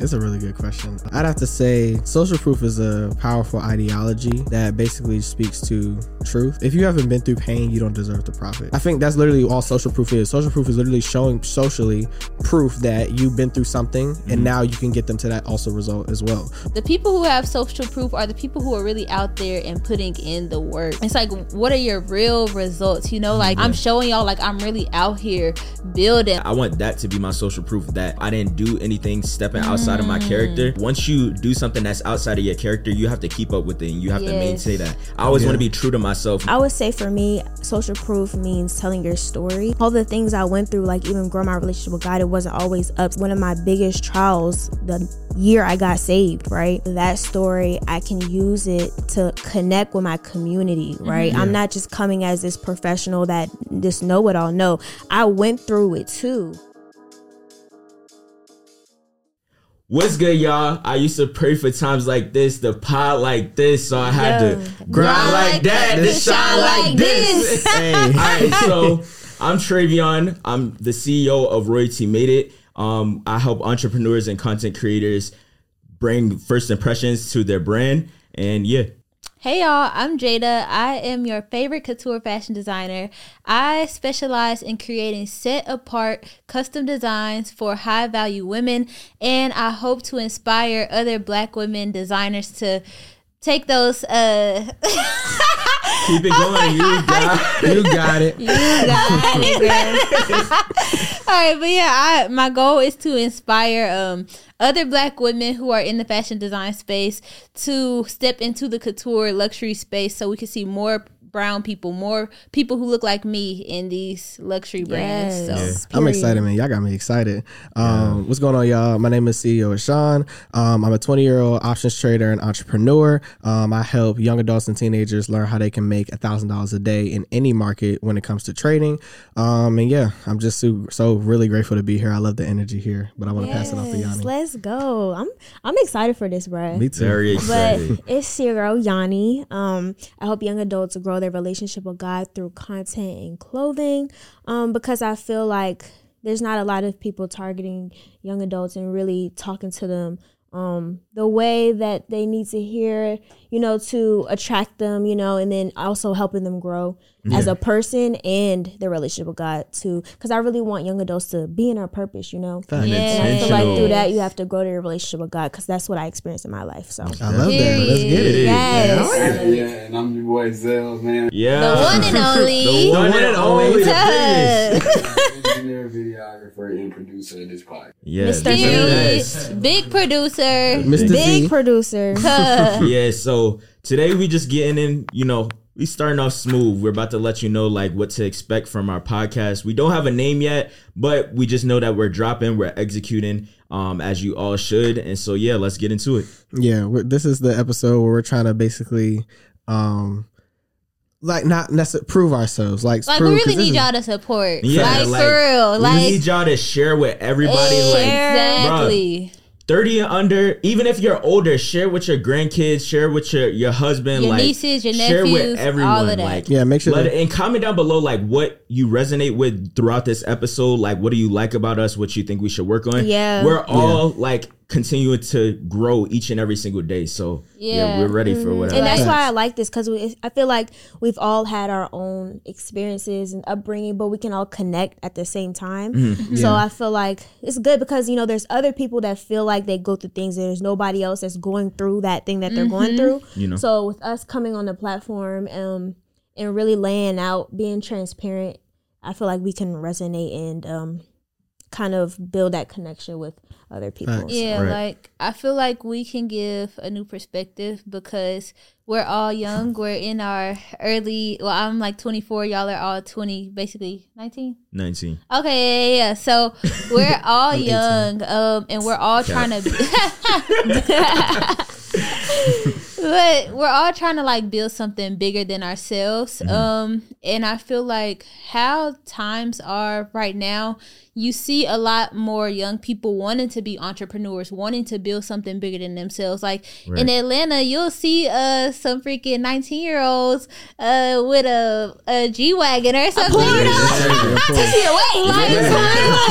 It's a really good question. I'd have to say social proof is a powerful ideology that basically speaks to truth. If you haven't been through pain, you don't deserve the profit. I think that's literally all social proof is. Social proof is literally showing socially proof that you've been through something Mm-hmm. and now you can get them to that also result as well. The people who have social proof are the people who are really out there and putting in the work. It's like, what are your real results? You know, like I'm showing y'all, like I'm really out here building. I want that to be my social proof that I didn't do anything stepping outside of my character. Mm. Once you do something that's outside of your character, you have to keep up with it and you have to maintain that. I always want to be true to myself. I would say for me, social proof means telling your story. All the things I went through, like even growing my relationship with God, it wasn't always up. One of my biggest trials, the year I got saved, right? That story, I can use it to connect with my community, mm-hmm. right? I'm not just coming as this professional that just know it all. No, I went through it too. What's good, y'all? I used to pray for times like this, the pod like this, so I had to grind like that, to shine like this. Hey. All right, so I'm Travion. I'm the CEO of Royalty Made It. Um, I help entrepreneurs and content creators bring first impressions to their brand, and yeah, Hey y'all, I'm Jada. I am your favorite couture fashion designer. I specialize in creating set apart custom designs for high value women, and I hope to inspire other black women designers to take those uh keep it going. You got You got it. You got it. All right, but yeah, I my goal is to inspire um other black women who are in the fashion design space to step into the couture luxury space so we can see more brown people, more people who look like me in these luxury brands. Yes. So I'm excited, man. Y'all got me excited. Um, What's going on, y'all? My name is CEO Sean. Um, I'm a 20 year old options trader and entrepreneur. Um, I help young adults and teenagers learn how they can make $1,000 a day in any market when it comes to trading. Um, and yeah, I'm just so, so really grateful to be here. I love the energy here, but I want to pass it off to Yes, Yanni. Let's go. I'm I'm excited for this, bruh. Me too. very But it's your girl Yanni. Um, I help young adults grow their relationship with God through content and clothing. Um, because I feel like there's not a lot of people targeting young adults and really talking to them um the way that they need to hear, you know, to attract them, you know, and then also helping them grow as a person and their relationship with God too. Because I really want young adults to be in our purpose, you know. Facts. And I feel like through that you have to grow your relationship with God because that's what I experienced in my life. So I love that. Let's get it. Yes. Yeah, and I'm your boy Zell, man. Yeah, the one and only the one and only, the videographer, and producer of this podcast. Yes, Mr. the Period. Big producer. Mr. Big Z. producer. yeah, so today we just getting in, you know, we starting off smooth. We're about to let you know like what to expect from our podcast. We don't have a name yet, but we just know that we're dropping, we're executing, um, as you all should. And so yeah, let's get into it. Yeah, this is the episode where we're trying to basically, um, like not necessarily prove ourselves. Like, Like prove, we 'cause really need is- y'all to support. Yeah, like, like, for real. Like we need y'all to share with everybody. Like exactly. 30 and under, even if you're older, share with your grandkids, share with your, your husband, Your like nieces, your nephews, share with everyone. all of that. Like Yeah, make sure let that- it, and comment down below like what you resonate with throughout this episode. Like what do you like about us? What you think we should work on? Yeah. We're all like continuing to grow each and every single day. So yeah, Yeah. we're ready for whatever. and that's why I like this because I feel like we've all had our own experiences and upbringing, but we can all connect at the same time. Mm-hmm. So I feel like it's good because you know there's other people that feel like they go through things and there's nobody else that's going through that thing that they're going through. You know. So with us coming on the platform um, and really laying out, being transparent, I feel like we can resonate and um, kind of build that connection with other people. Facts. Yeah, Right. like I feel like we can give a new perspective because we're all young. We're in our early. Well, I'm like 24. Y'all are all 20, basically 19. 19. Okay, yeah, yeah. So we're all young, um, and we're all trying to. but we're all trying to like build something bigger than ourselves. Um, and I feel like how times are right now, you see a lot more young people wanting to be entrepreneurs, wanting to build something bigger than themselves. Like in Atlanta, you'll see uh some freaking 19 year olds uh with a a G wagon or something. You know? Like, for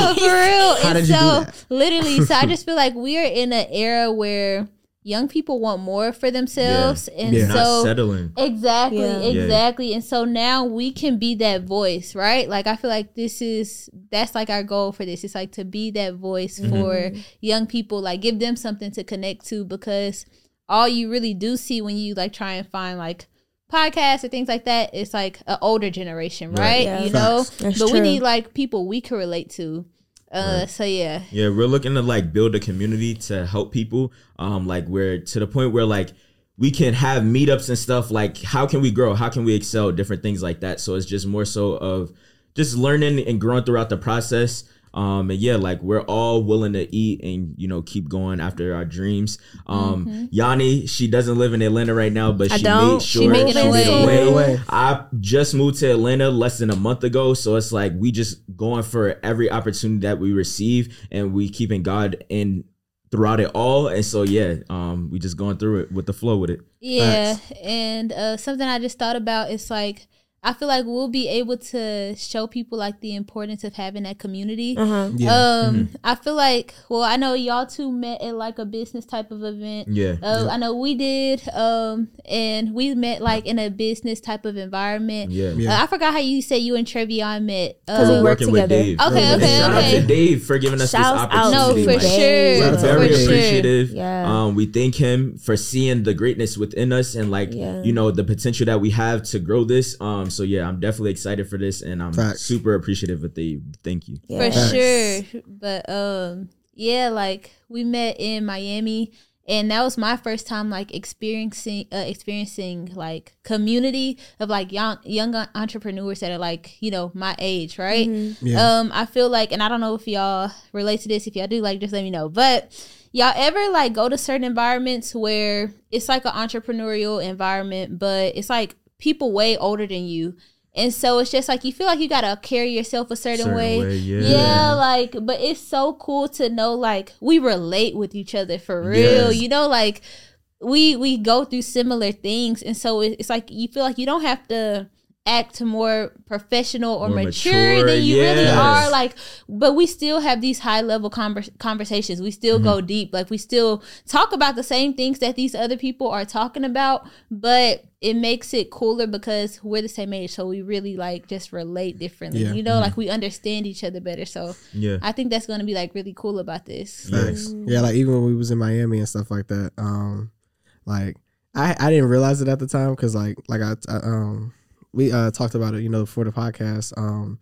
real, for real. And did you do so literally, so I just feel like we are in an era where young people want more for themselves, and Yeah. Not so settling. exactly, Yeah. Yeah. exactly. And so now we can be that voice, right? Like I feel like this is that's like our goal for this. It's like to be that voice Mm-hmm. for young people, like give them something to connect to because all you really do see when you like try and find like podcasts or things like that, it's like an older generation, Right. right? Yeah. You know, That's but we need like people we can relate to. Uh, so yeah, Yeah, we're looking to like build a community to help people. Um, like we're to the point where like we can have meetups and stuff. Like, how can we grow? How can we excel? Different things like that. So it's just more so of just learning and growing throughout the process. Um, and yeah, like we're all willing to eat and you know keep going after our dreams. Um, Yanni, she doesn't live in Atlanta right now, but I she don't. made She sure she made way. a way. Away. I just moved to Atlanta less than a month ago, so it's like we just going for every opportunity that we receive, and we keeping God in throughout it all. And so yeah, um, we just going through it with the flow with it. yeah. And uh, something I just thought about is like I feel like we'll be able to show people like the importance of having that community. Uh-huh. Yeah. Um, I feel like well, I know y'all two met at like a business type of event. Yeah, Uh, I know we did, um, and we met like in a business type of environment. yeah. Yeah. Uh, I forgot how you said you and Trevion met. Because we Um, work Working with together. Dave. Okay, And okay, shout okay. out to Dave for giving us Shouts this out no, for Like, sure, We're very for sure. appreciative. Yeah. Um, we thank him for seeing the greatness within us and like Yeah. you know the potential that we have to grow this. Um, so yeah, I'm definitely excited for this, and I'm Facts. super appreciative of Dave. Thank you. Yeah. for sure. But um, yeah, like we met in Miami, and that was my first time like experiencing uh, experiencing like community of like young young entrepreneurs that are like you know my age, right? Yeah. Um, I feel like, and I don't know if y'all relate to this. If y'all do, like, just let me know. But y'all ever like go to certain environments where it's like an entrepreneurial environment, but it's like people way older than you. And so it's just like you feel like you gotta carry yourself a certain, Certain way. way, yeah. yeah, like, but it's so cool to know like we relate with each other for real. Yes. You know, like we we go through similar things, and so it's like you feel like you don't have to act more professional or More mature, mature, than you really are like but we still have these high level conver- conversations. We still go deep. Like we still talk about the same things that these other people are talking about but it makes it cooler because we're the same age so we really like just relate differently Yeah. you know? Like we understand each other better so Yeah. i think that's going to be like really cool about this. Facts. Yeah, like even when we was in Miami and stuff like that, um, like I I didn't realize it at the time because like like I, I um we uh talked about it you know for the podcast um.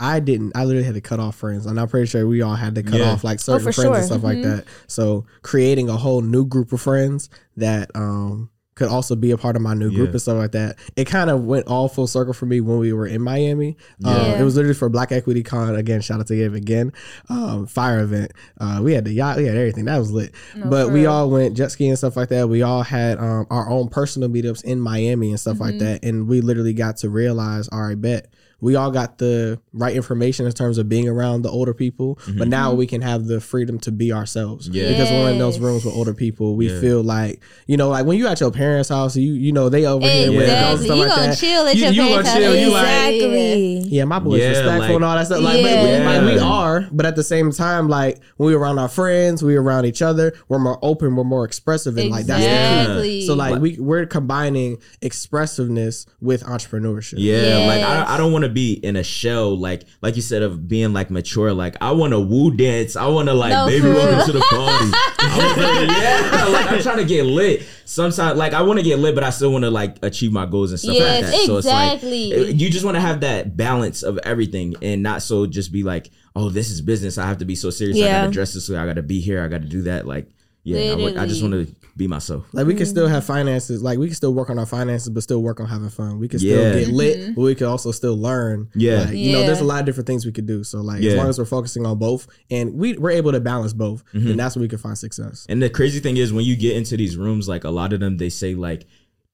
I didn't. I literally had to cut off friends, and I'm pretty sure we all had to cut Yeah. off like certain for friends sure. and stuff like that. So creating a whole new group of friends that um could also be a part of my new group Yeah. and stuff like that. It kind of went all full circle for me when we were in Miami. Um, it was literally for Black Equity Con again. Shout out to Gabe again. Um, fire event. Uh, we had the yacht. We had everything. That was lit. No, but we real. all went jet skiing and stuff like that. We all had um, our own personal meetups in Miami and stuff like Mm-hmm. that. And we literally got to realize, all right, bet we all got the right information in terms of being around the older people, but mm-hmm. now we can have the freedom to be ourselves. Yeah. Because when we're in those rooms with older people, we Yeah. feel like you know, like when you at your parents' house, you you know they over here with adults and Exactly. stuff You like gonna that. chill at you, your you parents' gonna chill. house. You like Exactly. yeah, my boy's Yeah, respectful like- and all that stuff. Like, but Yeah. like we are, but at the same time, like when we're around our friends, we're around each other, we're more open, we're more expressive, and like that's the Exactly. key. So like we we're combining expressiveness with entrepreneurship. Yeah, like I, I don't want to be in a shell, like like you said, of being like mature. Like I want to woo dance. I want to like No, baby welcome to the party. I wanna, yeah, like I'm trying to get lit. Sometimes, like I want to get lit, but I still want to like achieve my goals and stuff Yes, like that. So it's like eh, you just want to have that balance of everything, and not so just be like, oh, this is business. I have to be so serious. Yeah. I got to dress this way. I got to be here. I got to do that. Like, yeah, I, I just want to be myself. Like we can still have finances, like we can still work on our finances, but still work on having fun. We can still Yeah. get lit, but we can also still learn. Yeah. like, you know, there's a lot of different things we could do. So like, as long as we're focusing on both, and we we're able to balance both, Mm-hmm. then that's when we can find success. And the crazy thing is when you get into these rooms, like a lot of them, they say like,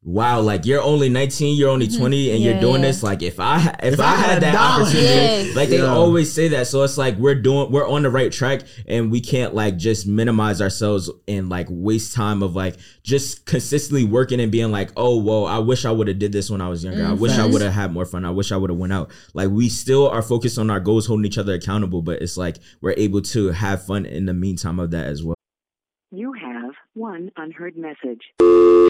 "Wow, like you're only 19, you're only mm-hmm. 20, and you're doing yeah. this. Like if I if, If I, I had had that dollar." opportunity, Yes. like they Yeah. always say that. So it's like we're doing we're on the right track, and we can't like just minimize ourselves and like waste time of like just consistently working and being like, oh well, I wish I would have did this when I was younger. I mm-hmm. wish I would have had more fun. I wish I would have went out. Like we still are focused on our goals, holding each other accountable, but it's like we're able to have fun in the meantime of that as well. You have one unheard message.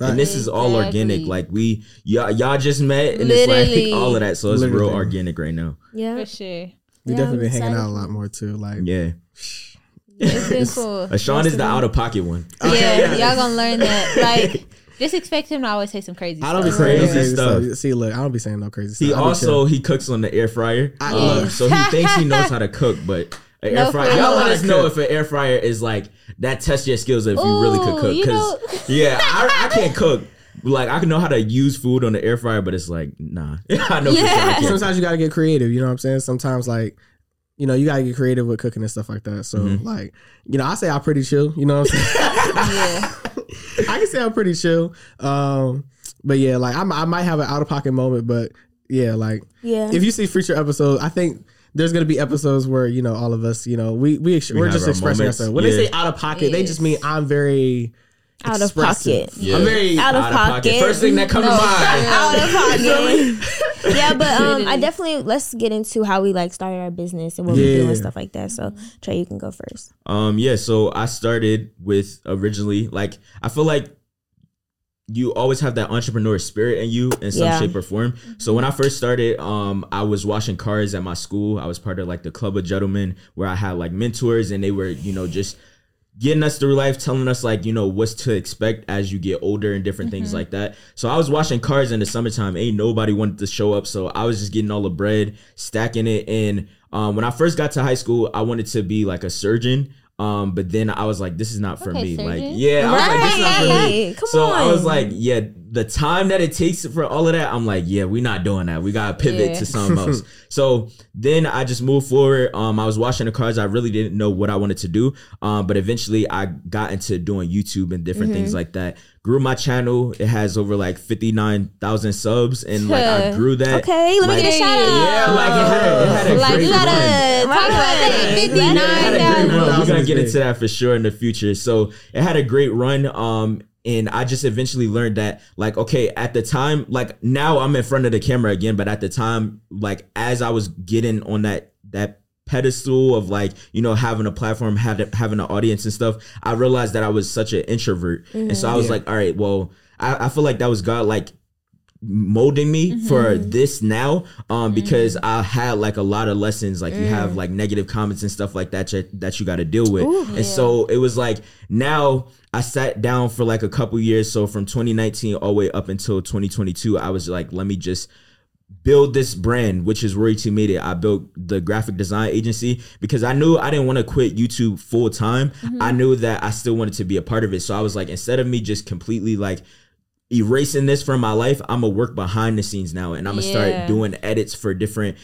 And this is all organic. Like we y'all, y'all just met and Literally. it's like all of that. So it's real organic right now. Yeah. For sure. We Yeah, definitely been hanging out a lot more too. Like Yeah. It's been cool. Uh, Sean is the out of pocket one. yeah, y'all gonna learn that. Like, just expect him to always say some crazy I don't be saying Crazy crazy stuff. stuff. See, look, I don't be saying no crazy He stuff. I be also he cooks on the air fryer. I- look. so he thinks he knows how to cook, but an No, air fryer. Y'all real. let us know if an air fryer is like that tests your skills if you really could cook. Because yeah, I, I can't cook. Like I can know how to use food on the air fryer, but it's like nah. I know for sure I sometimes you gotta get creative. You know what I'm saying? Sometimes like, you know, you gotta get creative with cooking and stuff like that. So Mm-hmm. like, you know, I say I'm pretty chill. You know what I'm saying? Yeah. I can say I'm pretty chill. Um, but yeah, like I'm, I might have an out of pocket moment, but yeah, like Yeah. if you see future episodes, I think. There's gonna be episodes where you know all of us, you know, we we, ex- We we are just our expressing moments. ourselves. When Yeah. they say out of pocket, they just mean I'm very Out of expressive. pocket. Yeah. I'm very Out of pocket. First thing that comes No, to mind. out of pocket. yeah, but um, I definitely let's get into how we like started our business and what we do Yeah. and stuff like that. So Trey, you can go first. Um, yeah, so I started with originally like I feel like you always have that entrepreneur spirit in you in some Yeah. shape or form. So when I first started, um, I was washing cars at my school. I was part of like the club of gentlemen where I had like mentors and they were, you know, just getting us through life, telling us like you know what's to expect as you get older and different things like that. So I was washing cars in the summertime. Ain't nobody wanted to show up, so I was just getting all the bread, stacking it. And um, when I first got to high school, I wanted to be like a surgeon. Um, but then I was like, this is not for Okay, me. Like, surgeon. yeah, I was like, this is not for me. Come so I was like, yeah, the time that it takes for all of that, I'm like, yeah, we're not doing that. We gotta pivot Yeah. to something else. so then I just moved forward. Um, I was washing the cars. I really didn't know what I wanted to do. Um, but eventually I got into doing YouTube and different things like that. Grew my channel. It has over like 59,000 subs, and like I grew that. Okay, let me like, get a shout out. Yeah, like it had a, it had a Like great you gotta run. talk about that. Right. Fifty Yeah, it had a great. We're gonna get into that for sure in the future. So it had a great run. Um, and I just eventually learned that, like, okay, at the time, like now I'm in front of the camera again, but at the time, like as I was getting on that that pedestal of like you know having a platform having having an audience and stuff i realized that i was such an introvert and so i was Yeah. like all right well I, I feel like that was god like molding me for mm-hmm. this now um because mm-hmm. i had like a lot of lessons. Like you mm. have like negative comments and stuff like that that, that you got to deal with. And so it was like now i sat down for like a couple years. So from 2019 all the way up until 2022 i was like let me just build this brand, which is Royalty Media. I built the graphic design agency because I knew I didn't want to quit YouTube full time. Mm-hmm. I knew that I still wanted to be a part of it. So I was like, instead of me just completely like erasing this from my life, I'm gonna work behind the scenes now and I'm gonna Yeah. start doing edits for different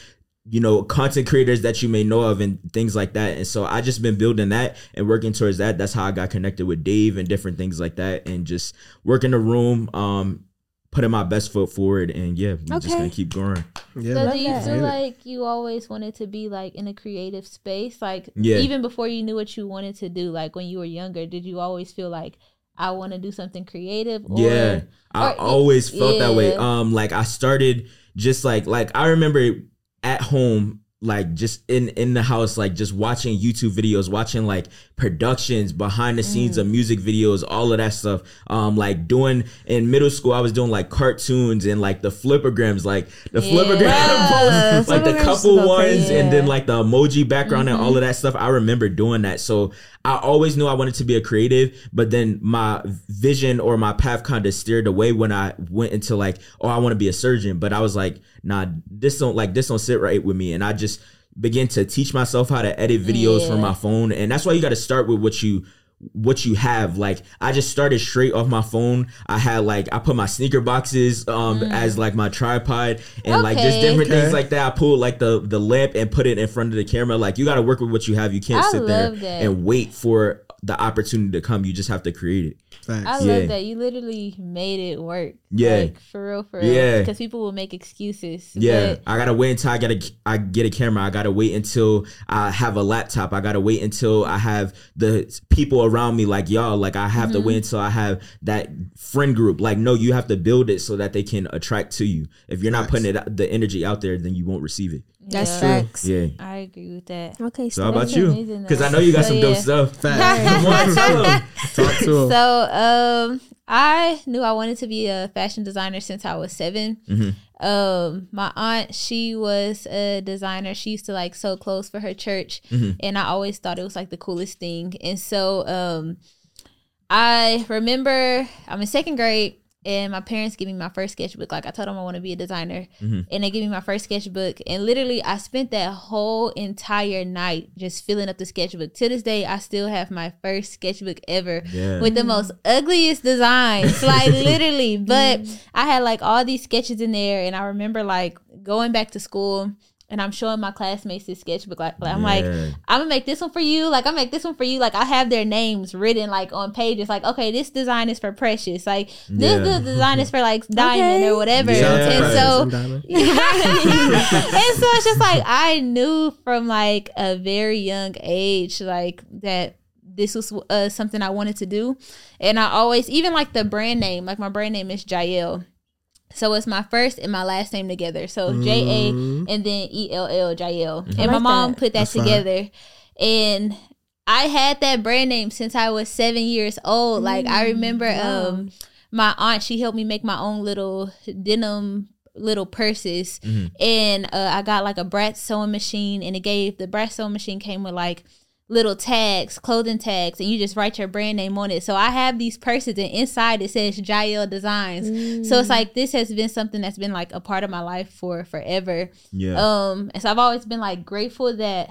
you know content creators that you may know of and things like that and so i just been building that and working towards that that's how i got connected with dave and different things like that and just working the room um putting my best foot forward and yeah we're just gonna keep going Yeah. So do you feel like you always wanted to be like in a creative space? Like Yeah. even before you knew what you wanted to do, like when you were younger, did you always feel like I want to do something creative? Or, yeah i or- always felt that way um like i started just like like i remember at home like just in in the house like just watching youtube videos watching like productions behind the scenes Mm. of music videos all of that stuff um like doing in middle school i was doing like cartoons and like the Flipagrams like the Yeah. Flipagram posts, like the couple ones crazy. and then like the emoji background and Mm-hmm. all of that stuff i remember doing that so i always knew i wanted to be a creative but then my vision or my path kind of steered away when i went into like oh i want to be a surgeon but i was like nah this don't like this don't sit right with me and i just began to teach myself how to edit videos from my phone and that's why you got to start with what you what you have like i just started straight off my phone i had like i put my sneaker boxes um as like my tripod and like just Mm. Different Okay. things like that i pulled like the the lamp and put it in front of the camera like you got to work with what you have you can't I sit there love that. and wait for the opportunity to come you just have to create it Facts. I Yeah. love that you literally made it work. Yeah. like, for real, for real. Yeah. because people will make excuses. Yeah, I gotta wait until I gotta get a I get a camera. I gotta wait until I have a laptop. I gotta wait until I have the people around me like y'all. Like I have to Mm-hmm. wait until I have that friend group. Like no, you have to build it so that they can attract to you. If you're not putting it the energy out there, then you won't receive it. That's Yeah. facts. Yeah. I agree with that. Okay, So how about you? Because I know you got So, some dope stuff. Facts. Come on, tell 'em. Talk to him. So, um, I knew I wanted to be a fashion designer since I was 7 Mm-hmm. Um, my aunt, she was a designer. She used to like sew clothes for her church, Mm-hmm. and I always thought it was like the coolest thing. And so, um, I remember I'm in second grade. And my parents gave me my first sketchbook. Like I told them I want to be a designer, Mm-hmm. and they gave me my first sketchbook. And literally, I spent that whole entire night just filling up the sketchbook. To this day, I still have my first sketchbook ever Yeah. with the most ugliest designs, like literally. But I had like all these sketches in there, and I remember like going back to school. And I'm showing my classmates this sketchbook. Like, like, I'm like, I'm gonna make this one for you. Like, I make this one for you. Like, I have their names written like on pages. Like, okay, this design is for Precious. Like, this Yeah. the design is for like Diamond Okay. or whatever. Yeah. Shout out to And Precious so and and so it's just like I knew from like a very young age like that this was uh, something I wanted to do, and I always even like the brand name. Like my brand name is Jael. So it's my first and my last name together. So J A Mhm. and then E L L Jael. And I my mom that. put that That's fine. together. And I had that brand name since I was seven years old. Like I remember wow. um my aunt, she helped me make my own little denim little purses. And uh, I got like a Bratz sewing machine and it gave the Bratz sewing machine came with like little tags, clothing tags, and you just write your brand name on it. So I have these purses, and inside it says Jael Designs. Mm. So it's like this has been something that's been like a part of my life for forever. Yeah. Um, and so I've always been like grateful that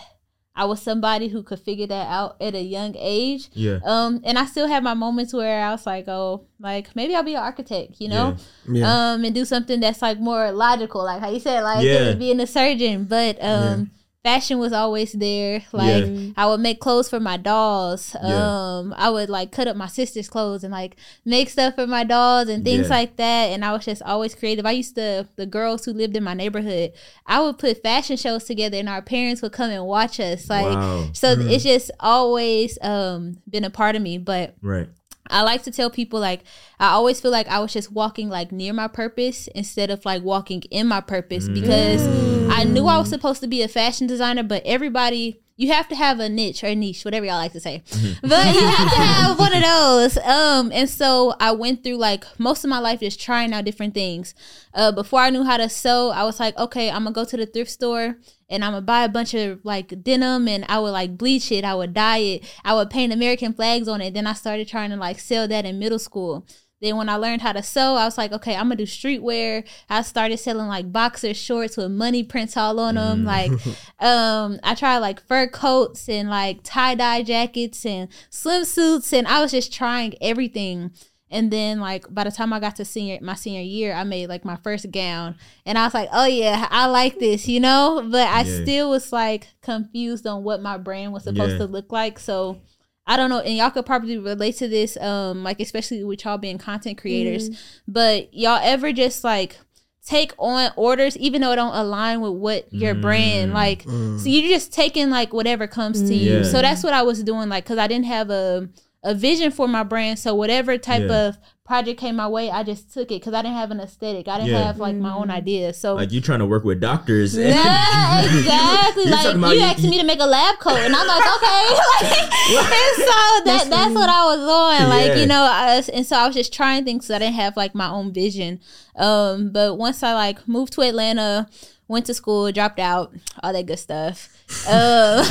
I was somebody who could figure that out at a young age. Yeah. Um, and I still have my moments where I was like, oh, like maybe I'll be an architect, you know? Yeah. Um, and do something that's like more logical, like how you said, like Yeah. being a surgeon. But um fashion was always there. Like I would make clothes for my dolls. Yeah. Um, I would like cut up my sister's clothes and like make stuff for my dolls and things Yeah. like that. And I was just always creative. I used to the girls who lived in my neighborhood. I would put fashion shows together, and our parents would come and watch us. Like Wow. so, it's just always um been a part of me. But Right. I like to tell people like I always feel like I was just walking like near my purpose instead of like walking in my purpose because I knew I was supposed to be a fashion designer, but everybody you have to have a niche or a niche, whatever y'all like to say. But you have to have one of those. Um, and so I went through like most of my life just trying out different things. Uh, before I knew how to sew, I was like, okay, I'm gonna go to the thrift store and I'm gonna buy a bunch of like denim and I would like bleach it, I would dye it, I would paint American flags on it. Then I started trying to like sell that in middle school. Then when I learned how to sew, I was like, okay, I'm gonna do streetwear. I started selling like boxer shorts with money prints all on them. Like, um, I tried like fur coats and like tie dye jackets and swimsuits, and I was just trying everything. And then like by the time I got to senior my senior year, I made like my first gown, and I was like, oh yeah, I like this, you know. But I Yeah. still was like confused on what my brand was supposed Yeah. to look like. So I don't know, and y'all could probably relate to this, um, like especially with y'all being content creators. Mm-hmm. But y'all ever just like take on orders even though it don't align with what your brand mm. like so mm. you're just taking like whatever comes to you. Yeah. So that's what I was doing, like because I didn't have a a vision for my brand. So whatever type Yeah. of project came my way, I just took it because I didn't have an aesthetic. I didn't Yeah. have like my own idea. So Like you trying to work with doctors. yeah, exactly. Like you you- asked me to make a lab coat, and I'm like, okay. Like, and so that that's what I was on. Like Yeah. you know, I was, and so I was just trying things because I didn't have like my own vision. Um, but once I like moved to Atlanta, went to school, dropped out, all that good stuff. Um,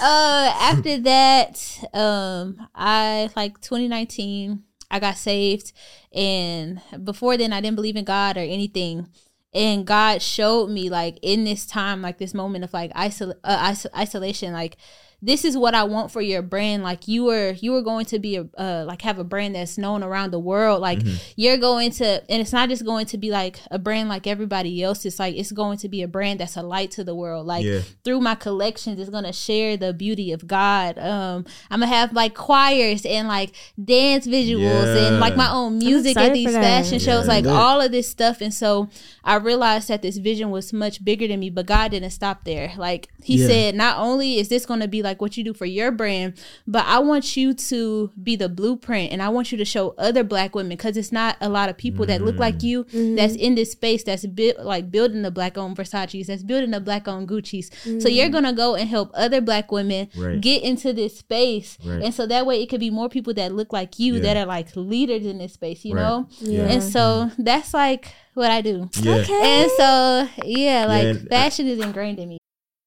uh, after that, um, I like 2019, I got saved, and before then, I didn't believe in God or anything. And God showed me, like in this time, like this moment of like isol- uh, iso- isolation, like this is what I want for your brand. Like you were, you were going to be a uh, like have a brand that's known around the world. Like you're going to, and it's not just going to be like a brand like everybody else. It's like it's going to be a brand that's a light to the world. Like Yeah. through my collections, it's gonna share the beauty of God. Um, I'm gonna have like choirs and like dance visuals and like my own music at these for that. fashion shows, Yeah. like Lit. all of this stuff. And so I realized that this vision was much bigger than me, but God didn't stop there. Like He Yeah. said, not only is this gonna be like what you do for your brand, but I want you to be the blueprint, and I want you to show other Black women because it's not a lot of people that look like you mm-hmm. that's in this space that's built like building the Black owned Versace's, that's building the Black owned Gucci's. So mm-hmm. you're gonna go and help other Black women Right. get into this space, Right. and so that way it could be more people that look like you Yeah. that are like leaders in this space, you Right. know. Yeah. And so mm-hmm. that's like what I do. Yeah. And so yeah, like and, uh, fashion is ingrained in me.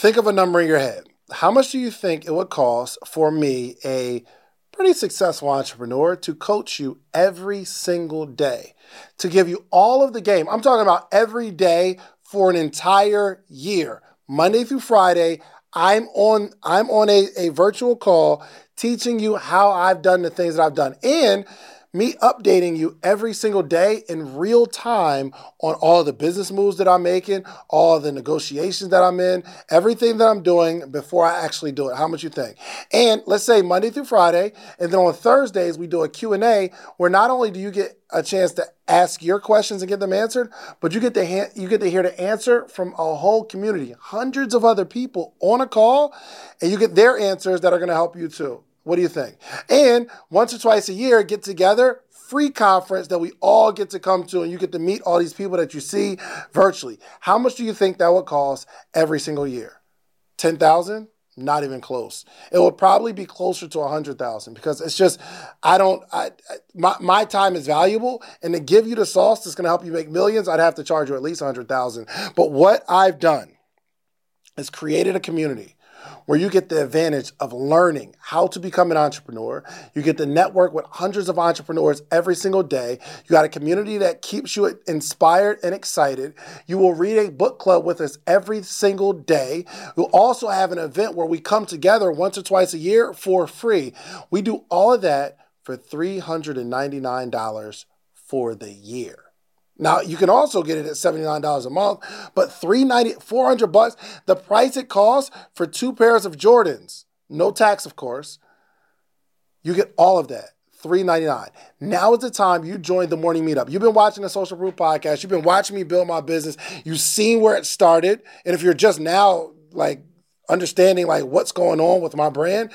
Think of a number in your head. How much do you think it would cost for me, a pretty successful entrepreneur, to coach you every single day? To give you all of the game. I'm talking about every day for an entire year. Monday through Friday, I'm on I'm on a, a virtual call teaching you how I've done the things that I've done. And me updating you every single day in real time on all the business moves that I'm making, all the negotiations that I'm in, everything that I'm doing before I actually do it. How much you think? And let's say Monday through Friday, and then on Thursdays we do a Q&A where not only do you get a chance to ask your questions and get them answered, but you get to ha- you get to hear the answer from a whole community, hundreds of other people on a call, and you get their answers that are going to help you too. What do you think? And once or twice a year, get together, free conference that we all get to come to, and you get to meet all these people that you see virtually. How much do you think that would cost every single year? 10,000? Not even close. It would probably be closer to 100,000 because it's just, I don't, I, my, my time is valuable. And to give you the sauce that's going to help you make millions, I'd have to charge you at least 100,000. But what I've done is created a community where you get the advantage of learning how to become an entrepreneur. You get to network with hundreds of entrepreneurs every single day. You got a community that keeps you inspired and excited. You will read a book club with us every single day. We'll also have an event where we come together once or twice a year for free. We do all of that for $399 for the year. Now you can also get it at $79 a month, but 390 400 bucks, the price it costs for two pairs of Jordans, no tax of course. You get all of that. 399. Now is the time you join the morning meetup. You've been watching the Social Proof podcast. You've been watching me build my business. You've seen where it started. And if you're just now like understanding like what's going on with my brand,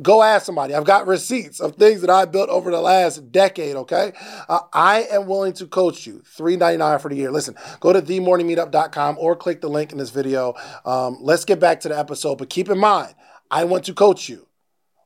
Go ask somebody. I've got receipts of things that I built over the last decade, okay? Uh, I am willing to coach you. $3.99 for the year. Listen, go to themorningmeetup.com or click the link in this video. Um, let's get back to the episode, but keep in mind, I want to coach you.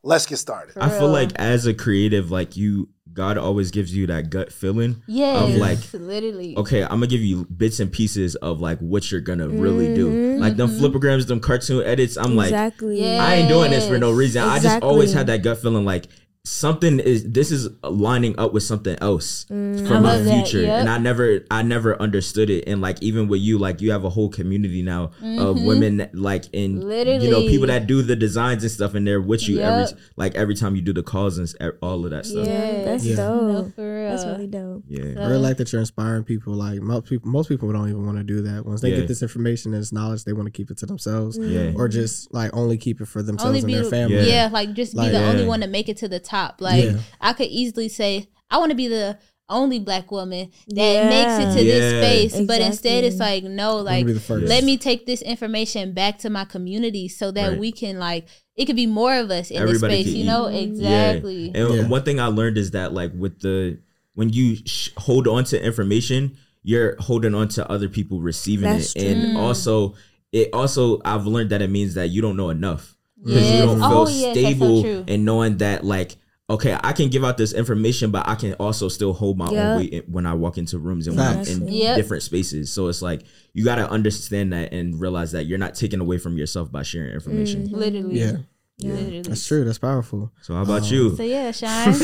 Let's get started. I feel like as a creative, like you God always gives you that gut feeling Yes, of like literally. okay, I'm gonna give you bits and pieces of like what you're gonna really do. Mhm. Like them Flipagrams, them cartoon edits. I'm Exactly. like, I ain't doing this for no reason. I just always had that gut feeling like something is this is lining up with something else Mm. for my future yep. and i never i never understood it and like even with you like you have a whole community now of Mhm. women that, like in you know people that do the designs and stuff and they're with you every like every time you do the calls and all of that stuff Yeah, that's Yeah. dope. No, for real. That's really dope. yeah I really like that you're inspiring people. Like most people, most people don't even want to do that. Once they Yeah. get this information and this knowledge, they want to keep it to themselves, Yeah. or just like only keep it for themselves only and be their family. Yeah. like just Like, be the only one to make it to the top. Like Yeah. I could easily say I want to be the only black woman that Yeah. makes it to Yeah. this space, but instead it's like no, like be the first. let me take this information back to my community so that Right. we can like it could be more of us in Everybody this space. You eat. know Yeah. exactly. Yeah. And Yeah. one thing I learned is that like with the when you sh- hold on to information, you're holding on to other people receiving That's it, true. and also it also I've learned that it means that you don't know enough because Yes. you don't feel Oh, yes, that's so stable true. in knowing that like. Okay, I can give out this information, but I can also still hold my Yeah. own weight when I walk into rooms and when in Yep. different spaces. So it's like you got to understand that and realize that you're not taking away from yourself by sharing information. Mhm. Literally. yeah, Literally. that's true. That's powerful. So how about Um, you? So yeah, Shine.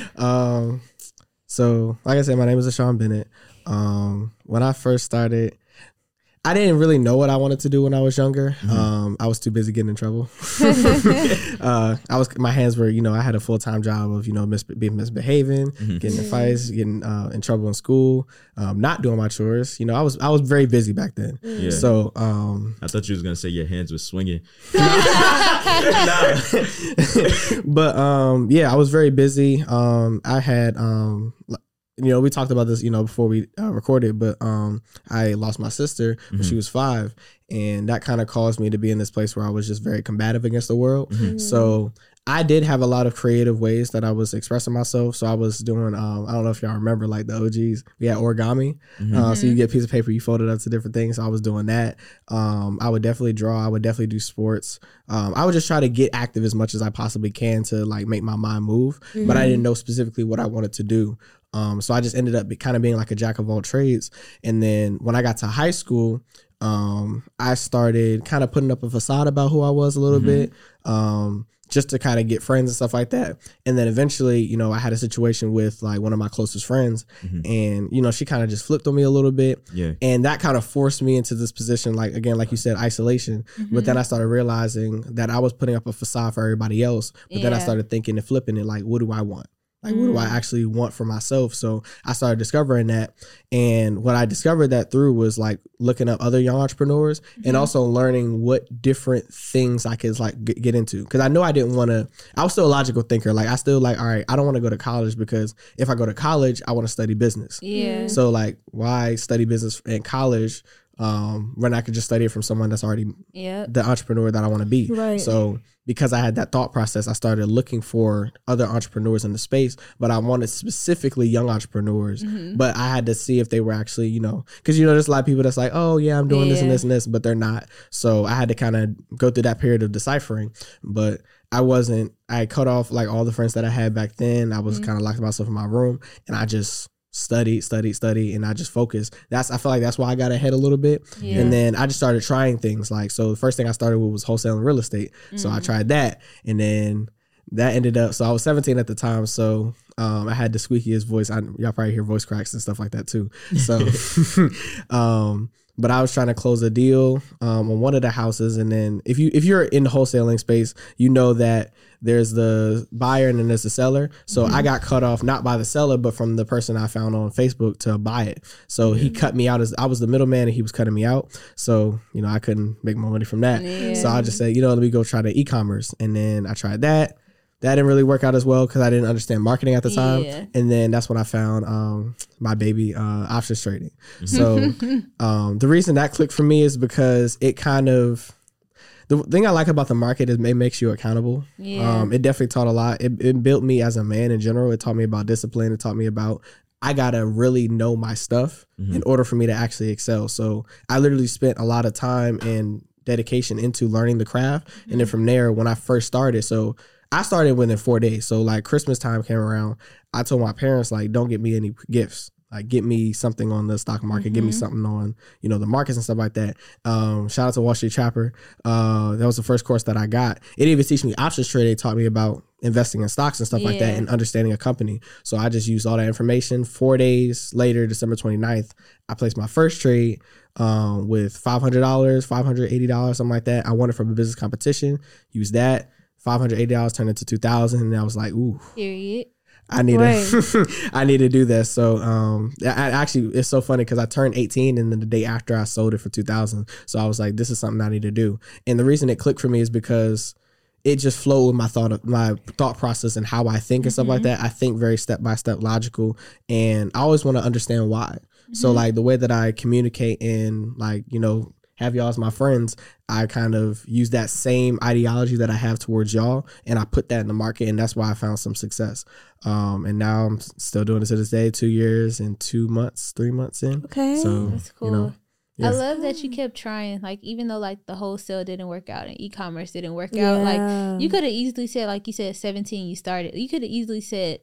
um, so like I said, my name is Ashawn Bennett. Um, when I first started, I didn't really know what I wanted to do when I was younger. Um, I was too busy getting in trouble. uh, I was my hands were, you know, I had a full time job of, you know, mis- being misbehaving, getting in fights, getting uh, in trouble in school, um, not doing my chores. You know, I was I was very busy back then. Yeah. So um, I thought you was gonna say your hands were swinging. but um yeah i was very busy um i had um l- you know we talked about this you know before we uh, recorded but um i lost my sister when she was five and that kind of caused me to be in this place where i was just very combative against the world so I did have a lot of creative ways that I was expressing myself. So I was doing, um, I don't know if y'all remember, like the OGs. We had origami. Uh, so you get a piece of paper, you fold it up to different things. So I was doing that. Um, I would definitely draw. I would definitely do sports. Um, I would just try to get active as much as I possibly can to like make my mind move. But I didn't know specifically what I wanted to do. Um, so I just ended up be, kind of being like a jack of all trades. And then when I got to high school, um, I started kind of putting up a facade about who I was a little bit. Um, just to kind of get friends and stuff like that. And then eventually, you know, I had a situation with like one of my closest friends, and you know, she kind of just flipped on me a little bit, Yeah. and that kind of forced me into this position, like again, like you said, isolation. But then I started realizing that I was putting up a facade for everybody else. But then I started thinking and flipping it, like, what do I want? Like, what do I mm. actually want for myself? So I started discovering that. And what I discovered that through was like looking up other young entrepreneurs and mm-hmm. also learning what different things I could like get into. Cause I know I didn't want to, I was still a logical thinker. Like, I still like, all right, I don't want to go to college because if I go to college, I want to study business. Yeah. So, like, why study business in college um, when I could just study it from someone that's already Yep. the entrepreneur that I want to be. Right. So because I had that thought process, I started looking for other entrepreneurs in the space, but I wanted specifically young entrepreneurs. Mm-hmm. But I had to see if they were actually, you know, because you know, there's a lot of people that's like, oh yeah, I'm doing this and this and this, but they're not. So I had to kind of go through that period of deciphering. But I wasn't. I cut off like all the friends that I had back then. I Mm-hmm. was kind of locked myself in my room, and I just studied, studied, studied, and I just focused. That's I feel like that's why I got ahead a little bit. Yeah. And then I just started trying things. Like so, the first thing I started with was wholesaling real estate. So Mm. I tried that, and then that ended up. So I was 17 at the time. So um, I had the squeakiest voice. I, y'all probably hear voice cracks and stuff like that too. So, um, but I was trying to close a deal um, on one of the houses, and then if you if you're in the wholesaling space, you know that there's the buyer and then there's the seller. So I got cut off not by the seller, but from the person I found on Facebook to buy it. So he cut me out as I was the middleman, and he was cutting me out. So you know I couldn't make more money from that. So I just said, you know, let me go try the e-commerce, and then I tried that. That didn't really work out as well because I didn't understand marketing at the time. Yeah. And then that's when I found um, my baby uh, options trading. So um, the reason that clicked for me is because it kind of the thing I like about the market is it makes you accountable. Yeah. Um, it definitely taught a lot. It, it built me as a man in general. It taught me about discipline. It taught me about I gotta really know my stuff in order for me to actually excel. So I literally spent a lot of time and dedication into learning the craft, and then from there, when I first started, so I started within four days. So like Christmas time came around, I told my parents like, don't get me any gifts. Like get me something on the stock market, give me something on you know the markets and stuff like that. Um, shout out to Wall Street Trapper. Uh, that was the first course that I got. It even teach me options trade. They taught me about investing in stocks and stuff like that and understanding a company. So I just used all that information. Four days later, December 29th, I placed my first trade um, with $500, $580, something like that. I won it from a business competition. Used that. $580 turned into 2000 and I was like, ooh, Period. I need to I need to do this. So um I, I actually it's so funny because I turned 18 and then the day after I sold it for 2000. So I was like, this is something I need to do. And the reason it clicked for me is because it just flowed with my thought my thought process and how I think and stuff like that. I think very step by step logical and I always want to understand why. So like the way that I communicate and like, you know, have y'all as my friends, I kind of use that same ideology that I have towards y'all and I put that in the market and that's why I found some success. Um, and now I'm still doing it to this day, two years and two months, three months in. Okay. So That's cool. you know, I love that you kept trying. Like even though like the wholesale didn't work out and e-commerce didn't work out, like you could have easily said, like you said, seventeen, you started. You could have easily said,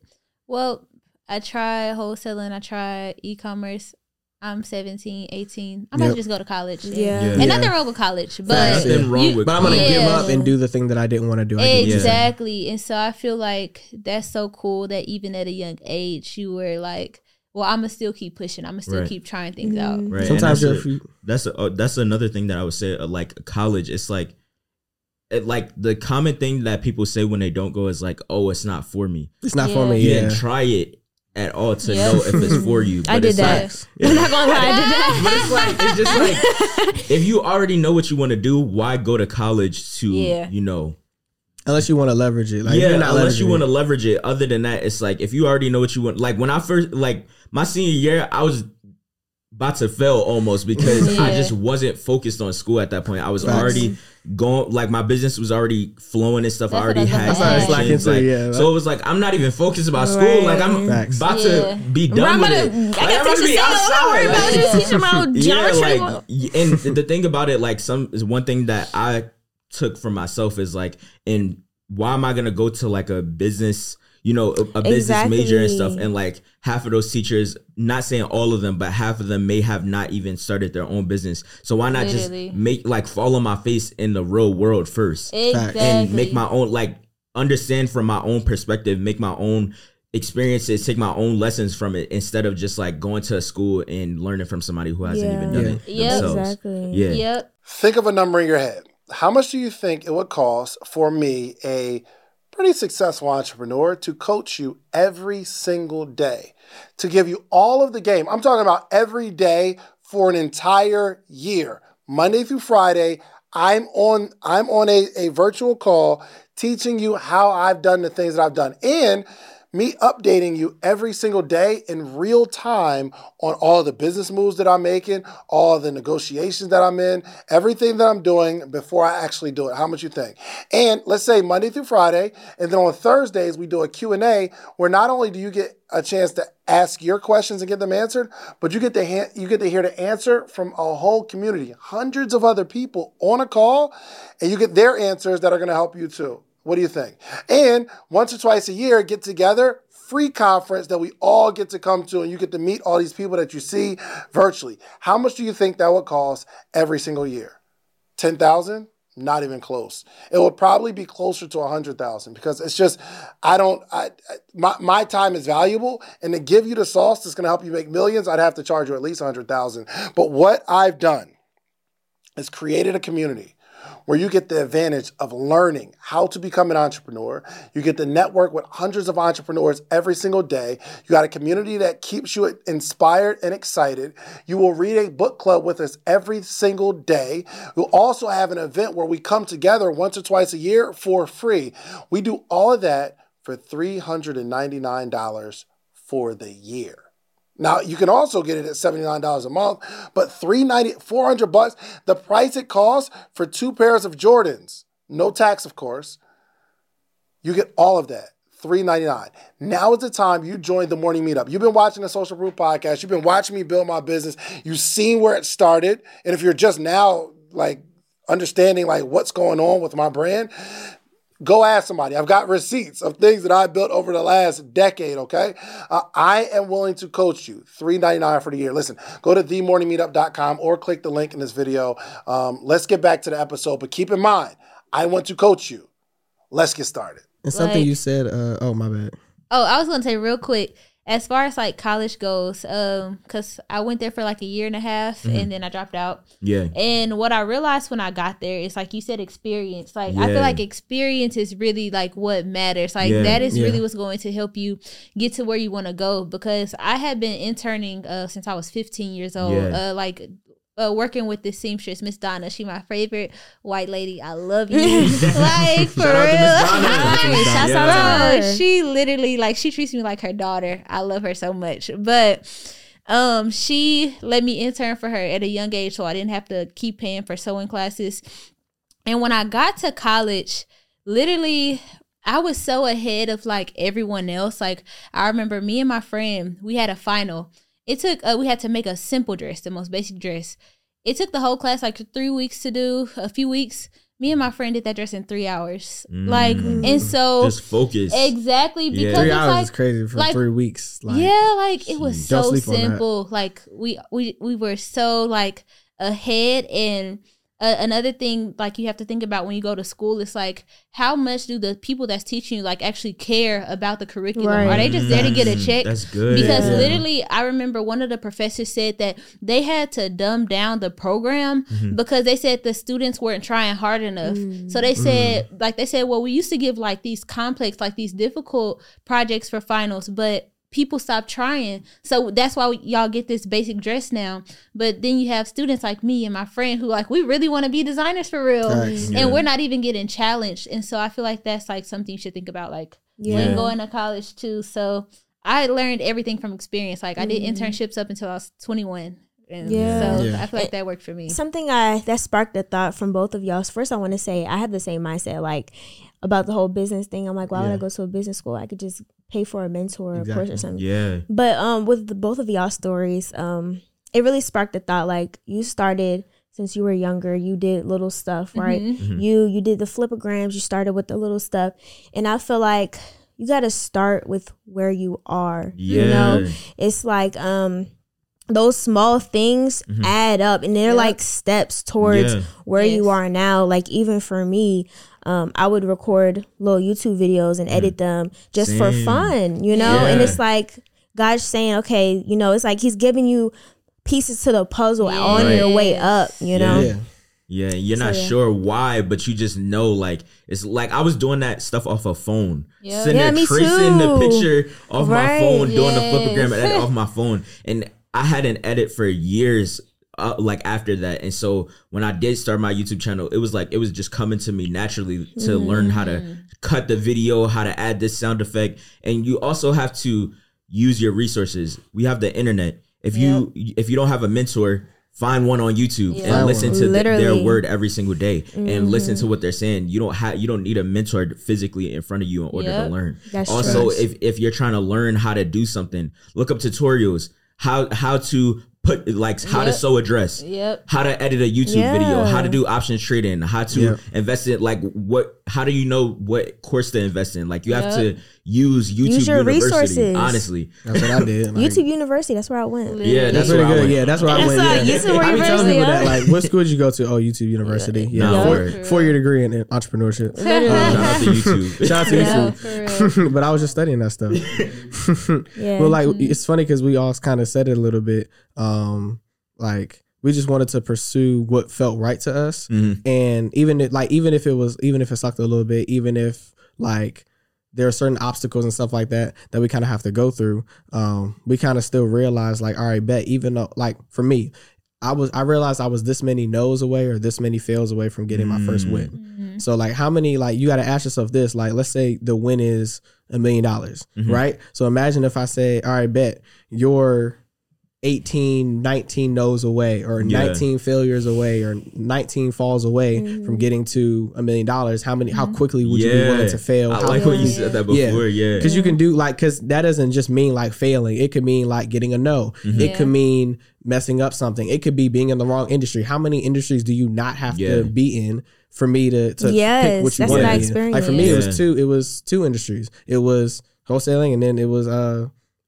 "Well, I tried wholesaling, I tried e-commerce. I'm 17, 18. I might Yep. just go to college. Yeah. Yeah. and Yeah. nothing wrong with college, but Facts. Nothing wrong you- with But I'm gonna college. give up and do the thing that I didn't want to do. I get what. Exactly. And so I feel like that's so cool that even at a young age you were like, well, I'm gonna still keep pushing. I'm gonna still Right. keep trying things out. Mhm. Right. and Sometimes that's a- free. that's a, uh, that's another thing that I would say. Uh, like college, it's like, it, like the common thing that people say when they don't go is like, "Oh, it's not for me." It's not for me. You Yeah. didn't try it at all to Yeah. know if it's for you. I but did it's that. Like, I'm not gonna lie, I did that. but it's like it's just like if you already know what you want to do, why go to college to Yeah. you know? Unless you want to leverage it. Like, yeah, you're not unless you want to leverage it. Other than that, it's like if you already know what you want. Like when I first like my senior year, I was about to fail almost because I just wasn't focused on school at that point. I was Facts. already going like my business was already flowing and stuff. I already what I had was about to say. connections, Slacking like, yeah, so it was like I'm not even focused about school. Like I'm Facts. about Yeah. to be done I'm with about it. I Like, got to be saying, "Oh, don't worry outside. about it. Like, Just teach them about yeah, like and the thing about it, like some is one thing that I took for myself is like, and why am I gonna go to like a business, you know, a, a business major and stuff, and like half of those teachers, not saying all of them, but half of them may have not even started their own business. So why not Literally. just make like fall on my face in the real world first Exactly. and make my own like understand from my own perspective, make my own experiences, take my own lessons from it instead of just like going to a school and learning from somebody who hasn't Yeah. even done Yeah. it Yep. themselves. Exactly. Yeah. Yep. Think of a number in your head. How much do you think it would cost for me, a pretty successful entrepreneur, to coach you every single day, to give you all of the game? I'm talking about every day for an entire year, Monday through Friday. I'm on I'm on a, a virtual call teaching you how I've done the things that I've done. And me updating you every single day in real time on all the business moves that I'm making, all the negotiations that I'm in, everything that I'm doing before I actually do it. How much you think? And let's say Monday through Friday, and then on Thursdays we do a Q&A where not only do you get a chance to ask your questions and get them answered, but you get to ha- you get to hear the answer from a whole community, hundreds of other people on a call, and you get their answers that are going to help you too. What do you think? And once or twice a year, get together, free conference that we all get to come to, and you get to meet all these people that you see virtually. How much do you think that would cost every single year? 10,000? Not even close. It would probably be closer to 100,000 because it's just, I don't, I, my, my time is valuable. And to give you the sauce that's going to help you make millions, I'd have to charge you at least 100,000. But what I've done is created a community where you get the advantage of learning how to become an entrepreneur. You get to network with hundreds of entrepreneurs every single day. You got a community that keeps you inspired and excited. You will read a book club with us every single day. We'll also have an event where we come together once or twice a year for free. We do all of that for $399 for the year. Now you can also get it at $79 a month, but 390 400 bucks, the price it costs for two pairs of Jordans, no tax of course. You get all of that. 399. Now is the time you join the morning meetup. You've been watching the Social Proof podcast. You've been watching me build my business. You've seen where it started. And if you're just now like understanding like what's going on with my brand, go ask somebody. I've got receipts of things that I built over the last decade, okay? Uh, I am willing to coach you. 399 for the year. Listen, go to themorningmeetup.com or click the link in this video. Um, let's get back to the episode, but keep in mind, I want to coach you. Let's get started. And something Like- you said, uh, oh my bad. Oh, I was gonna say real quick, as far as like college goes, um, cause I went there for like a year and a half Mhm. and then I dropped out. Yeah. And what I realized when I got there is like you said, experience. Like I feel like experience is really like what matters. Like Yeah. that is Yeah. really what's going to help you get to where you want to go. Because I had been interning uh since I was 15 years old. Yeah. Uh, like. Uh, working with this seamstress, Miss Donna, she my favorite white lady. I love you, like for Shout out real. Donna. Shout out to Miss Shouts Donna. out to Yeah. her. She literally like she treats me like her daughter. I love her so much. But um she let me intern for her at a young age so I didn't have to keep paying for sewing classes. And when I got to college, literally I was so ahead of like everyone else. Like I remember me and my friend, we had a final. It took uh, we had to make a simple dress, the most basic dress. It took the whole class like three weeks to do, a few weeks. Me and my friend did that dress in three hours. Like and so Mm. Just focus. Exactly Yeah. because Three it's hours like is crazy for like- three weeks. Like, yeah, like it was so sleep on that. simple. Like we we we were so like ahead and uh, another thing like you have to think about when you go to school is like how much do the people that's teaching you like actually care about the curriculum Right. are they just there to get a Mm, check that's good. because Yeah. literally i remember one of the professors said that they had to dumb down the program Mhm. because they said the students weren't trying hard enough so they said like they said well we used to give like these complex like these difficult projects for finals but people stop trying so that's why y'all get this basic dress now but then you have students like me and my friend who like we really want to be designers for real Facts. and Yeah. we're not even getting challenged and so i feel like that's like something you should think about like Yeah. when going to college too so i learned everything from experience like i did mm-hmm. internships up until i was 21 and Yeah. so Yeah. i feel like that worked for me Something I that sparked a thought from both of y'all. First, I want to say I have the same mindset, like about the whole business thing. I'm like, why would I go to a business school? I could just pay for a mentor or a course or something. Yeah. But um, with the, both of y'all stories, um, it really sparked the thought. Like you started since you were younger, you did little stuff, right? Mhm. You you did the Flipagrams. You started with the little stuff, and I feel like you got to start with where you are. Yeah. You know, it's like um those small things Mhm. add up and they're Yep. like steps towards Yeah. where you are now like even for me um, i would record little youtube videos and edit them just for Mm. Fun you know and it's like god's saying okay you know it's like he's giving you pieces to the puzzle on your way up you know Yeah. Yeah, you're So, not yeah. sure why, but you just know like it's like I was doing that stuff off a phone. Yeah. Sitting Yeah, there me tracing the picture off my Right. phone, doing the Yes. Flipagram edit off my phone. And I had an edit for years uh, like after that. And so when I did start my YouTube channel, it was like it was just coming to me naturally to learn how to cut the video, how to add this sound effect. And you also have to use your resources. We have the internet. If you if you don't have a mentor, find one on YouTube Yeah. and listen to th- their word every single day and listen Mm-hmm. to what they're saying. You don't have you don't need a mentor physically in front of you in order to learn. That's also, true. if if you're trying to learn how to do something, look up tutorials. How how to put like how to sew a dress Yep. how to edit a YouTube video, how to do options trading, how to Yeah. invest in like what how do you know what course to invest in? Like you have to use YouTube Use your University. resources. Honestly. That's what I did. Like, youtube university that's where i went Yeah, That's that's pretty where I good. went. Yeah, that's where I went. why Yeah. YouTube I be telling University, people that, like, what school did you go to? Oh, YouTube University. Yeah, Nah, four, word. four year degree in entrepreneurship. Uh, Shout out to YouTube. Shout out to YouTube. For real. but I was just studying that stuff. Yeah. Well, like it's funny because we all kind of said it a little bit. Um, like we just wanted to pursue what felt right to us, Mhm. and even it, like even if it was even if it sucked a little bit, even if like there are certain obstacles and stuff like that that we kind of have to go through. Um, we kind of still realize like, all right, bet. Even though like for me, I was I realized I was this many no's away or this many fails away from getting my first Mm. win. Mm-hmm. So like how many like you got to ask yourself this like let's say the win is a million dollars, Mhm. right? So imagine if I say all right bet you're 18 19 no's away or Yeah. 19 failures away or 19 falls away Mm-hmm. from getting to a million dollars how many how quickly would you be willing to fail I How like when you said that Yeah. before. Yeah. because you can do like because that doesn't just mean like failing it could mean like getting a no Mm-hmm. it Yeah. could mean messing up something. It could be being in the wrong industry. How many industries do you not have Yeah. to be in for me to, to Yes, pick what you want what I to be like for me it was two it was two industries. It was wholesaling and then it was uh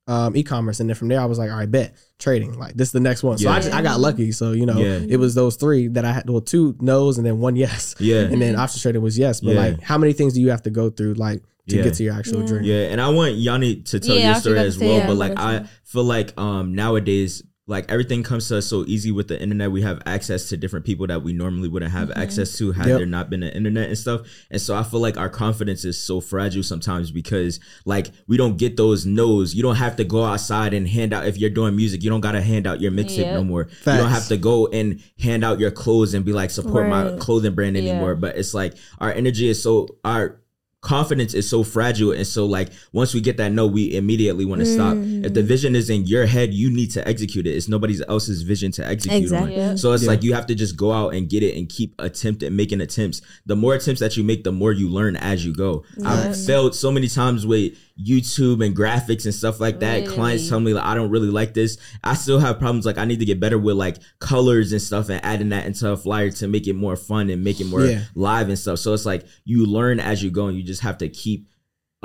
um, e-commerce. And then from there I was like all right bet trading like this is the next one. So I just I got lucky. So you know Yeah. it was those three that I had well two no's and then one yes. Yeah. and then option trading was yes. But Yeah. like how many things do you have to go through like to Yeah. get to your actual dream? Yeah, and I want Yanni to tell Yeah, your story as well. yeah, but like I feel like um nowadays like everything comes to us so easy with the internet. We have access to different people that we normally wouldn't have mm-hmm. access to had Yep. there not been the internet and stuff. And so I feel like our confidence is so fragile sometimes because like we don't get those no's. You don't have to go outside and hand out if you're doing music. You don't gotta hand out your mixtape Yep. no more. You don't have to go and hand out your clothes and be like support my clothing brand Yeah. anymore. But it's like our energy is so our confidence is so fragile and so like once we get that no we immediately want to stop. If the mm. vision is in your head you need to execute it. It's nobody else's vision to execute Exactly. on so it's Yeah. like you have to just go out and get it and keep attempting making attempts. The more attempts that you make the more you learn as you go. I've failed so many times with youtube and graphics and stuff like that Really? clients tell me like i don't really like this i still have problems like i need to get better with like colors and stuff and adding that into a flyer to make it more fun and make it more Yeah. live and stuff so it's like you learn as you go and you just have to keep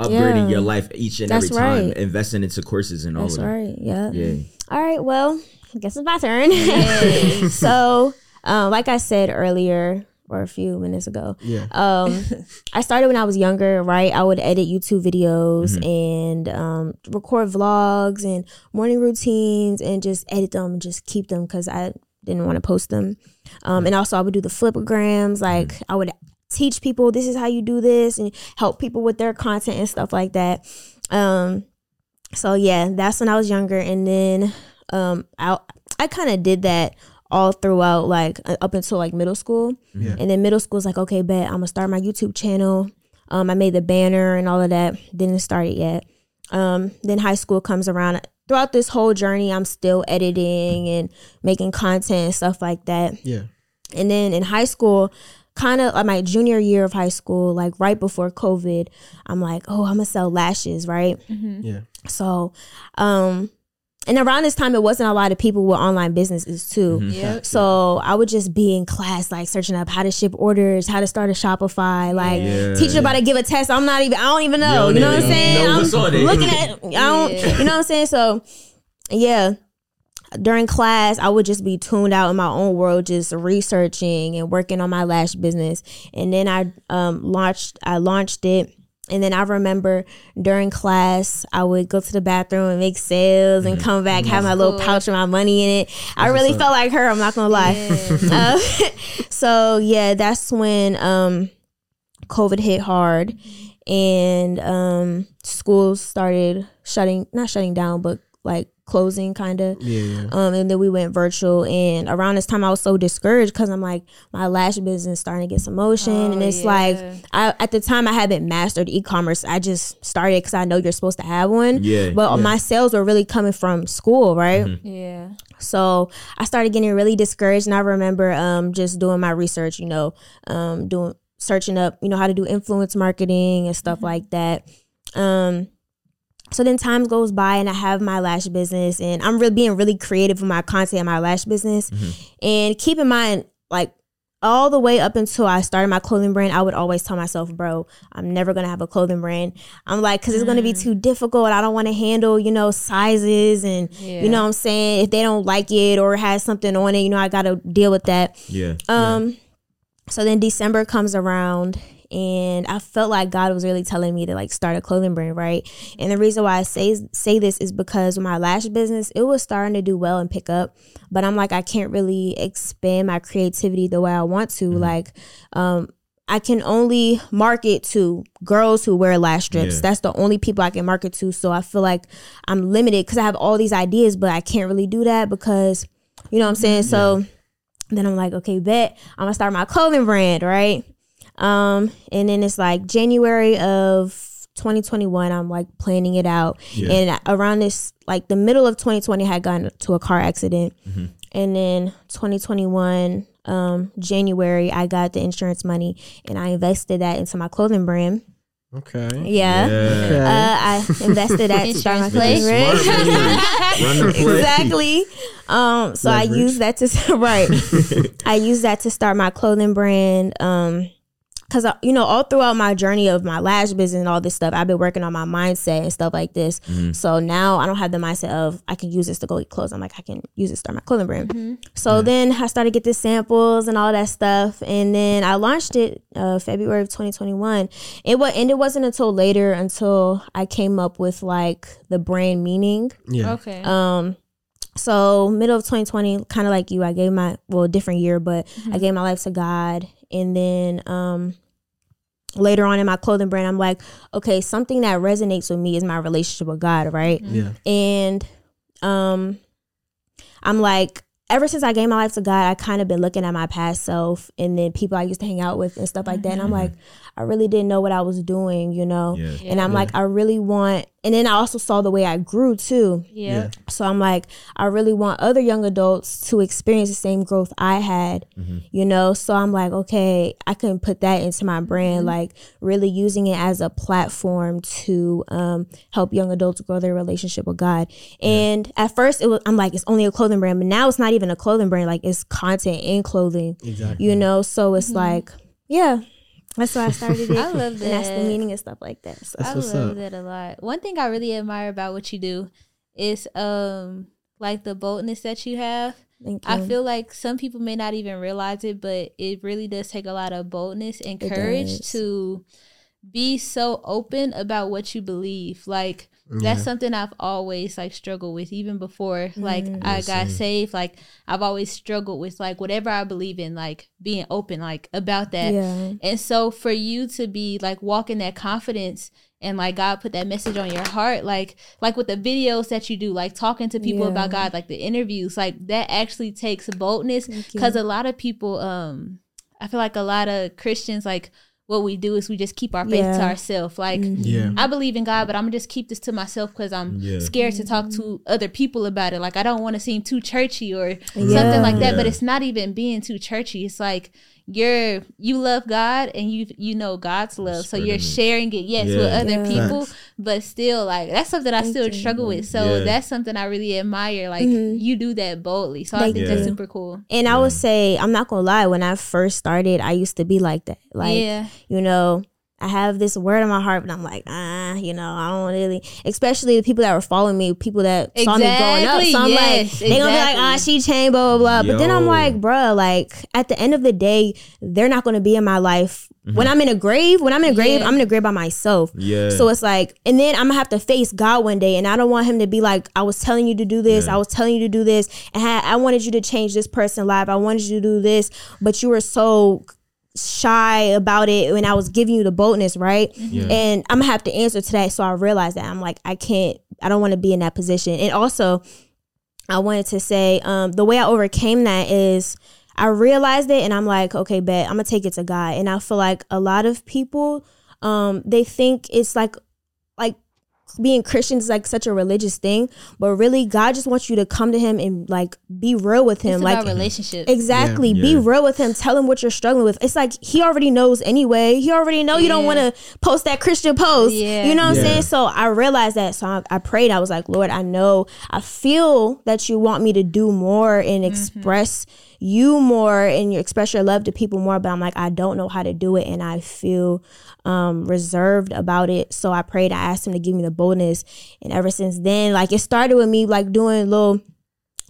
upgrading Yeah. your life each and That's every time right. investing into courses and all That's of that right. Yeah. yeah All right. Well, I guess it's my turn. so, um, like I said earlier, or a few minutes ago, Yeah. um, I started when I was younger. Right, I would edit YouTube videos Mm-hmm. and um, record vlogs and morning routines, and just edit them and just keep them because I didn't want to post them. Um, and also, I would do the Flipagrams. Like, Mm-hmm. I would teach people this is how you do this and help people with their content and stuff like that. Um, so yeah, that's when I was younger, and then um, I I kind of did that all throughout like uh, up until like middle school, Yeah. and then middle school's like okay, bet I'm gonna start my YouTube channel. Um, I made the banner and all of that. Didn't start it yet. Um, then high school comes around. Throughout this whole journey, I'm still editing and making content and stuff like that. Yeah. And then in high school, kind of like my junior year of high school, like right before COVID, I'm like, oh, I'm gonna sell lashes, right? Yeah. So, um, and around this time, it wasn't a lot of people with online businesses too. Mm-hmm. Yep. So I would just be in class, like searching up how to ship orders, how to start a Shopify, like Yeah. teacher about to give a test. I'm not even, I don't even know. You You, know what I'm saying? know I'm what's on it. looking at, I don't, Yeah. you know what I'm saying? So, yeah. during class, I would just be tuned out in my own world, just researching and working on my lash business. And then I um, launched, I launched it. And then I remember during class, I would go to the bathroom and make sales and come back, have my little pouch with my money in it. I really felt like her. I'm not gonna lie. Uh, so yeah, that's when um, COVID hit hard, and um, schools started shutting, not shutting down, but like closing, kind of. Yeah, yeah. Um, and then we went virtual. And around this time, I was so discouraged because I'm like, my lash business starting to get some motion, Oh, and it's yeah. like, I at the time I haven't mastered e-commerce. I just started because I know you're supposed to have one. Yeah, But my sales were really coming from school, right? Yeah. So I started getting really discouraged, and I remember um, just doing my research, you know, um, doing searching up, you know, how to do influence marketing and stuff like that. Um, so then time goes by, and I have my lash business, and I'm really being really creative with my content in my lash business. And keep in mind, like all the way up until I started my clothing brand, I would always tell myself, bro, I'm never gonna have a clothing brand. I'm like, cause it's gonna be too difficult. I don't wanna handle, you know, sizes and, you know what I'm saying? If they don't like it or has something on it, you know, I gotta deal with that. Yeah. Um, so then December comes around and I felt like God was really telling me to like start a clothing brand, right? And the reason why I say say this is because my lash business, it was starting to do well and pick up, but I'm like I can't really expand my creativity the way I want to. Like, um, I can only market to girls who wear lash strips. Yeah. That's the only people I can market to. So I feel like I'm limited because I have all these ideas, but I can't really do that because you know what I'm saying. So then I'm like, okay, bet I'm gonna start my clothing brand, right? Um, and then it's like January of 2021. I'm like planning it out, Yeah. and around this, like the middle of 2020, I had gotten to a car accident, and then 2021, um, January, I got the insurance money, and I invested that into my clothing brand. Okay. Yeah. Okay. Uh, I invested that to start my Insurance clothing play. brand. Run the play. exactly. Um, so I Leverage. use that to right. I use that to start my clothing brand. Um, because you know, all throughout my journey of my lash business and all this stuff, I've been working on my mindset and stuff like this. So now I don't have the mindset of I can use this to go get clothes. I'm like I can use it to start my clothing brand. So then I started to get the samples and all that stuff, and then I launched it uh, February of 2021. It was and it wasn't until later until I came up with like the brand meaning. Yeah. Okay. Um, so middle of 2020, kind of like you, I gave my well different year, but I gave my life to God, and then um, later on in my clothing brand, I'm like, okay, something that resonates with me is my relationship with God, right? Yeah. And um, I'm like, ever since I gave my life to God, I kind of been looking at my past self and then people I used to hang out with and stuff like that, and I'm like, I really didn't know what I was doing, you know. Yeah. And I'm like, I really want, and then I also saw the way I grew too. yeah. So I'm like, I really want other young adults to experience the same growth I had, mm-hmm. you know? So I'm like, okay, I can put that into my brand, mm-hmm. like really using it as a platform to um, help young adults grow their relationship with God. And at first, it was, I'm like, it's only a clothing brand, but now it's not even a clothing brand, like it's content and clothing, Exactly. you know? So it's mm-hmm. like, yeah. That's why I started it. I love And that's the meaning and stuff like that. So. I love up. that a lot. One thing I really admire about what you do is um like the boldness that you have. Thank I feel like some people may not even realize it, but it really does take a lot of boldness and courage to be so open about what you believe. Like that's something I've always like struggled with even before like I got saved. Like I've always struggled with like whatever I believe in, like being open like about that. Yeah. And so for you to be like walking that confidence and like God put that message on your heart, like like with the videos that you do, like talking to people Yeah. about God, like the interviews, like that actually takes boldness because a lot of people, um, I feel like a lot of Christians like what we do is we just keep our faith to Yeah. Mm-hmm. ourselves. Like Yeah. I believe in God, but I'm gonna just keep this to myself because I'm Yeah. scared to talk to other people about it. Like I don't want to seem too churchy or Yeah. something like that. But it's not even being too churchy. It's like you're you love God and you you know God's love, so you're sharing it yes Yeah. with other Yeah. people, but still like that's something I still you. struggle with. So Yeah. that's something I really admire. Like Mhm. you do that boldly, so I Thank think that's super cool. And I would say, I'm not gonna lie, when I first started, I used to be like that. Like, yeah, you know, I have this word in my heart, but I'm like, ah, you know, I don't really. Especially the people that were following me, people that saw me growing up. Exactly, So I'm yes, like, they gonna be like, ah, she changed, blah blah blah. But then I'm like, bruh, like at the end of the day, they're not gonna be in my life. When I'm in a grave, when I'm in a grave, Yeah. I'm in a grave by myself. Yeah. So it's like, and then I'm gonna have to face God one day, and I don't want him to be like, I was telling you to do this, Yeah. I was telling you to do this, and I, I wanted you to change this person's life, I wanted you to do this, but you were so shy about it when I was giving you the boldness, right? Yeah. And I'm gonna have to answer to that. So I realized that I'm like, I can't, I don't want to be in that position. And also, I wanted to say, um, the way I overcame that is I realized it and I'm like, okay, bet I'm gonna take it to God. And I feel like a lot of people, um, they think it's like like being Christian is like such a religious thing, but really God just wants you to come to him and like be real with him. It's like about relationships. Exactly. Yeah. Be real with him. Tell him what you're struggling with. It's like he already knows anyway. He already know you don't want to post that Christian post. Yeah. You know what I'm saying? So I realized that. So I, I prayed. I was like, Lord, I know. I feel that you want me to do more and mm-hmm. express you more and you express your love to people more. But I'm like, I don't know how to do it, and I feel um, reserved about it. So I prayed. I asked him to give me the boldness, and ever since then, like it started with me like doing little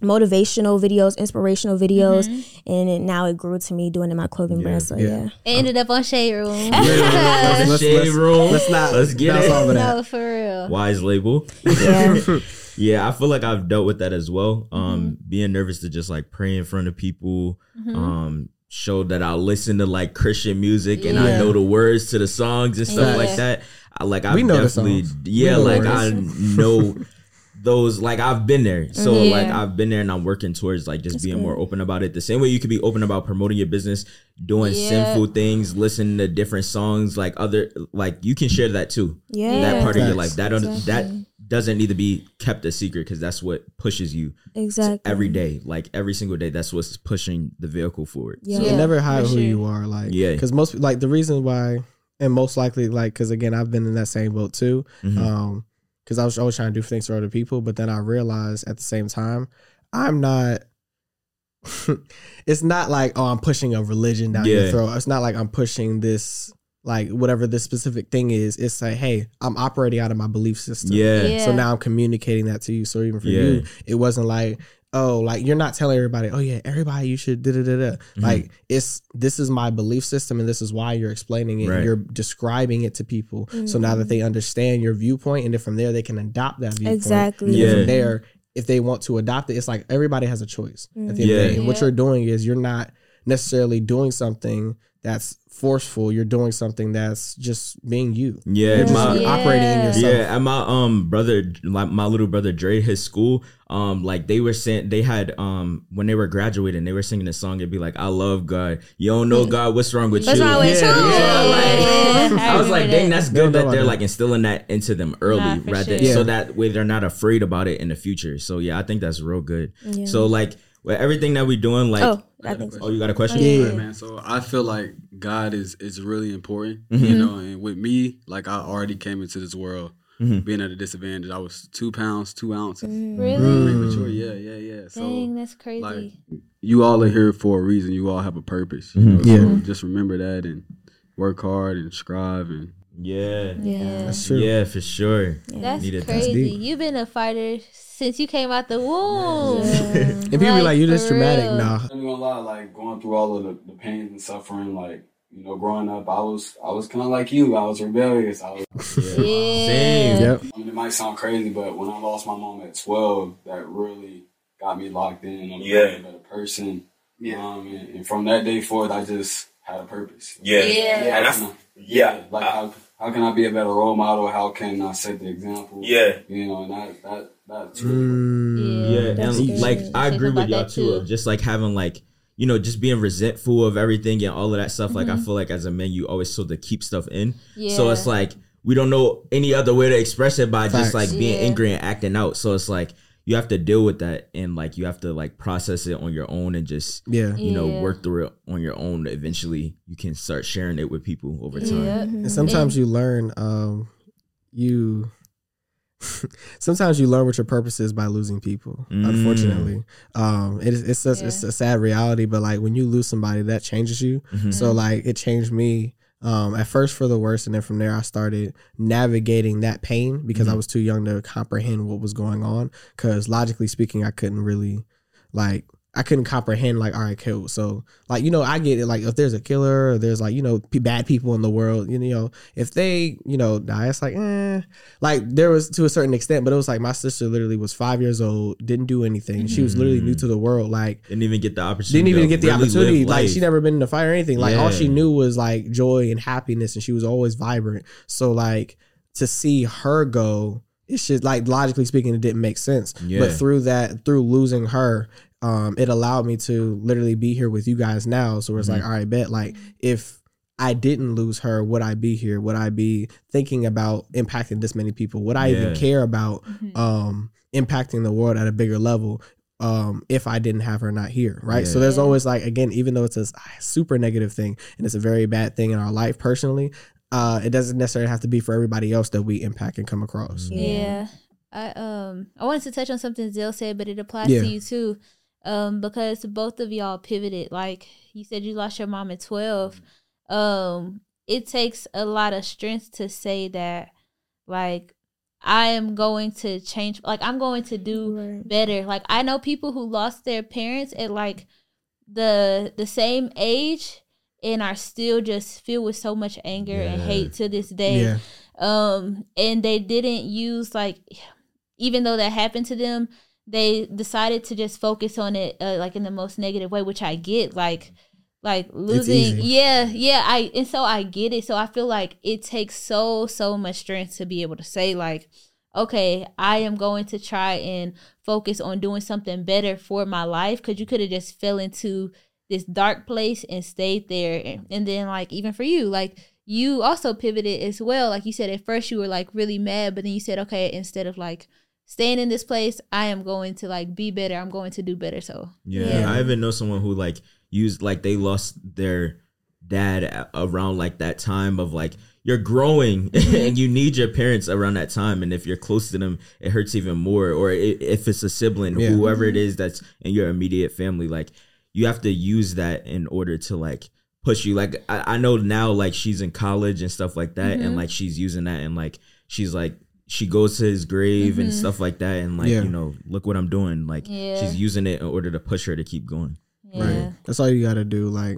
motivational videos, inspirational videos, and it, now it grew to me doing in my clothing Yeah, brand. So yeah. yeah. It ended up on Shade Room. Yeah. Let's- Shade let's- room. let's not Let's get bounce it. off of that. no, for real. Wise label. Yeah. Yeah, I feel like I've dealt with that as well. Mm-hmm. Um, being nervous to just like pray in front of people. Um, show that I listen to like Christian music and I know the words to the songs and stuff Yeah. like that. I like I We know definitely yeah, like. I know those like I've been there. So like I've been there and I'm working towards like just being good. more open about it. The same way you could be open about promoting your business, doing Yeah. sinful things, listening to different songs, like other like you can share that too Yeah. that part of your life that don't that Exactly. Doesn't need to be kept a secret because that's what pushes you Exactly. every day like every single day that's what's pushing the vehicle forward Yeah. You never hide who sure. you are, like Yeah. Because most like the reason why, and most likely like because again I've been in that same boat too. Mhm. Um, because I was always trying to do things for other people, but then I realized at the same time I'm not. it's not like oh I'm pushing a religion down Yeah. your throat. It's not like I'm pushing this like whatever this specific thing is. It's like hey I'm operating out of my belief system. yeah Yeah. So now I'm communicating that to you. So even for Yeah. you, it wasn't like, oh, like you're not telling everybody, oh yeah, everybody you should da da da da. Mm-hmm. Like it's this is my belief system and this is why you're explaining it. Right. You're describing it to people. So now that they understand your viewpoint, and then from there they can adopt that viewpoint. Exactly. And Yeah. from there, if they want to adopt it, it's like everybody has a choice. At the end of the Yeah. day. And what you're doing is you're not necessarily doing something that's forceful. You're doing something that's just being you. yeah You're just my Yeah. operating in yourself. yeah and my um brother like my little brother Dre his school um like they were sent. they had um when they were graduating they were singing a song it'd be like I love God you don't know God what's wrong with What's you wrong with Yeah, you? Yeah, like, Yeah, I was like, remember dang, that's good that they're like instilling that into them early, Nah, rather sure. so that way they're not afraid about it in the future. So yeah, I think that's real good. Yeah. So like with everything that we're doing, like, oh, oh, I think so. you got a question? Yeah. Right, man. So I feel like God is is really important, Mhm. you know. And with me, like I already came into this world Mhm. being at a disadvantage. I was two pounds two ounces. Really? Premature, yeah, yeah, yeah. So Dang, that's crazy. like you all are here for a reason. You all have a purpose. You Mhm. know? So Yeah. just remember that and work hard and strive and Yeah. yeah. That's true. Yeah, for sure. That's crazy. deep. You've been a fighter since you came out the womb. And people be Like, like, you just for dramatic. real. Nah. I'm not gonna lie, like going through all of the, the pains and suffering, like you know, growing up, I was I was kind of like you. I was rebellious. I was. Yeah. Same. Yep. I mean, it might sound crazy, but when I lost my mom at 12, that really got me locked in. I'm Yeah. a better person. Um, and, and from that day forward, I just had a purpose. Yeah. Yeah. And I, How can I- yeah. Like how how can I be a better role model? How can I set the example? Yeah. You know, and that that that's really Mm. Yeah, That's and good. like I Say agree with y'all that too. too. Of just like having like you know just being resentful of everything and all of that stuff. Like I Mm-hmm. feel like as a man, you always sort of keep stuff in. Yeah. So it's like we don't know any other way to express it by Facts. just like being Yeah. angry and acting out. So it's like you have to deal with that and like you have to like process it on your own and just Yeah. you know Yeah. work through it on your own. Eventually, you can start sharing it with people over time. Yep. And sometimes you learn, um, you. sometimes you learn what your purpose is by losing people. Mm. Unfortunately, um, it is it's just, it's a sad reality. But like when you lose somebody, that changes you. Mhm. So like it changed me. Um, at first for the worst, and then from there I started navigating that pain because I was too young to comprehend what was going on. Because logically speaking, I couldn't really like I couldn't comprehend like all right, cool. So like you know I get it. Like if there's a killer, or there's like you know p- bad people in the world, you know if they you know die, it's like eh. Like there was to a certain extent, but it was like my sister literally was five years old, didn't do anything. She was literally new to the world. Like Didn't even get the opportunity. didn't even get the really opportunity. Like she never been in a fight or anything. Like all she knew was like joy and happiness, and she was always vibrant. So like to see her go, it's just like logically speaking, it didn't make sense. Yeah. But through that, through losing her, um, it allowed me to literally be here with you guys now. So it's like, Mhm. all right, bet like if I didn't lose her, would I be here? Would I be thinking about impacting this many people? Would I even care about um impacting the world at a bigger level? um if I didn't have her not here, right? So there's always like again, even though it's a super negative thing and it's a very bad thing in our life personally, uh it doesn't necessarily have to be for everybody else that we impact and come across. Yeah. I um I wanted to touch on something Zill said, but it applies Yeah. to you too. Um, because both of y'all pivoted. Like you said you lost your mom at twelve. Um, it takes a lot of strength to say that like I am going to change like I'm going to do Right. better. Like I know people who lost their parents at like the the same age and are still just filled with so much anger and hate to this day Yeah. um and they didn't use like even though that happened to them they decided to just focus on it uh, like in the most negative way which i get like like losing yeah yeah i and so i get it. So i feel like it takes so so much strength to be able to say like okay i am going to try and focus on doing something better for my life because you could have just fell into this dark place and stayed there. And, and then like even for you like you also pivoted as well. Like you said at first you were like really mad but then you said okay instead of like staying in this place i am going to like be better i'm going to do better so Yeah. Yeah. I even know someone who like used like they lost their dad around like that time of like you're growing and you need your parents around that time and if you're close to them it hurts even more or i- if it's a sibling Yeah. whoever it is that's in your immediate family like you have to use that in order to like push you like I, I know now like she's in college and stuff like that and Mhm. like she's using that and like she's like she goes to his grave and Mhm. stuff like that and like Yeah. you know look what i'm doing like Yeah. she's using it in order to push her to keep going yeah Right. That's all you got to do. Like,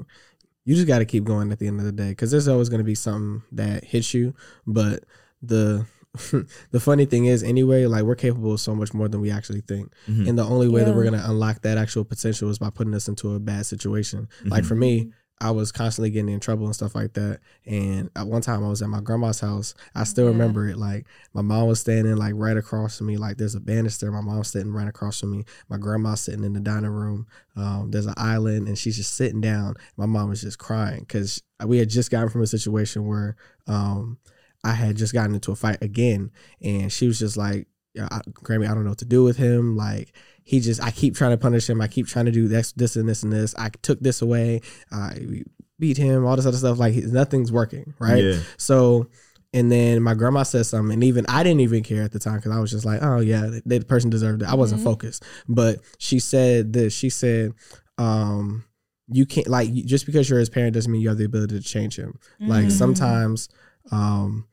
you just got to keep going at the end of the day because there's always going to be something that hits you. But the the funny thing is, anyway, like we're capable of so much more than we actually think. Mhm. And the only way that we're going to unlock that actual potential is by putting us into a bad situation. Like Mhm. for me, I was constantly getting in trouble and stuff like that. And at one time, I was at my grandma's house. I still Yeah. remember it. Like my mom was standing like right across from me. Like there's a banister. My mom's sitting right across from me. My grandma's sitting in the dining room. Um, there's an island, and she's just sitting down. My mom was just crying because we had just gotten from a situation where um, I had just gotten into a fight again, and she was just like, I, Grammy, I don't know what to do with him. Like he just, I keep trying to punish him. I keep trying to do this, this and this and this. I took this away. I beat him. All this other stuff. Like nothing's working, right? Yeah. So, and then my grandma said something, and even I didn't even care at the time because I was just like, oh yeah, the, the person deserved it. I wasn't Mhm. focused, but she said this. She said, um, you can't like just because you're his parent doesn't mean you have the ability to change him. Like Mhm. sometimes, um,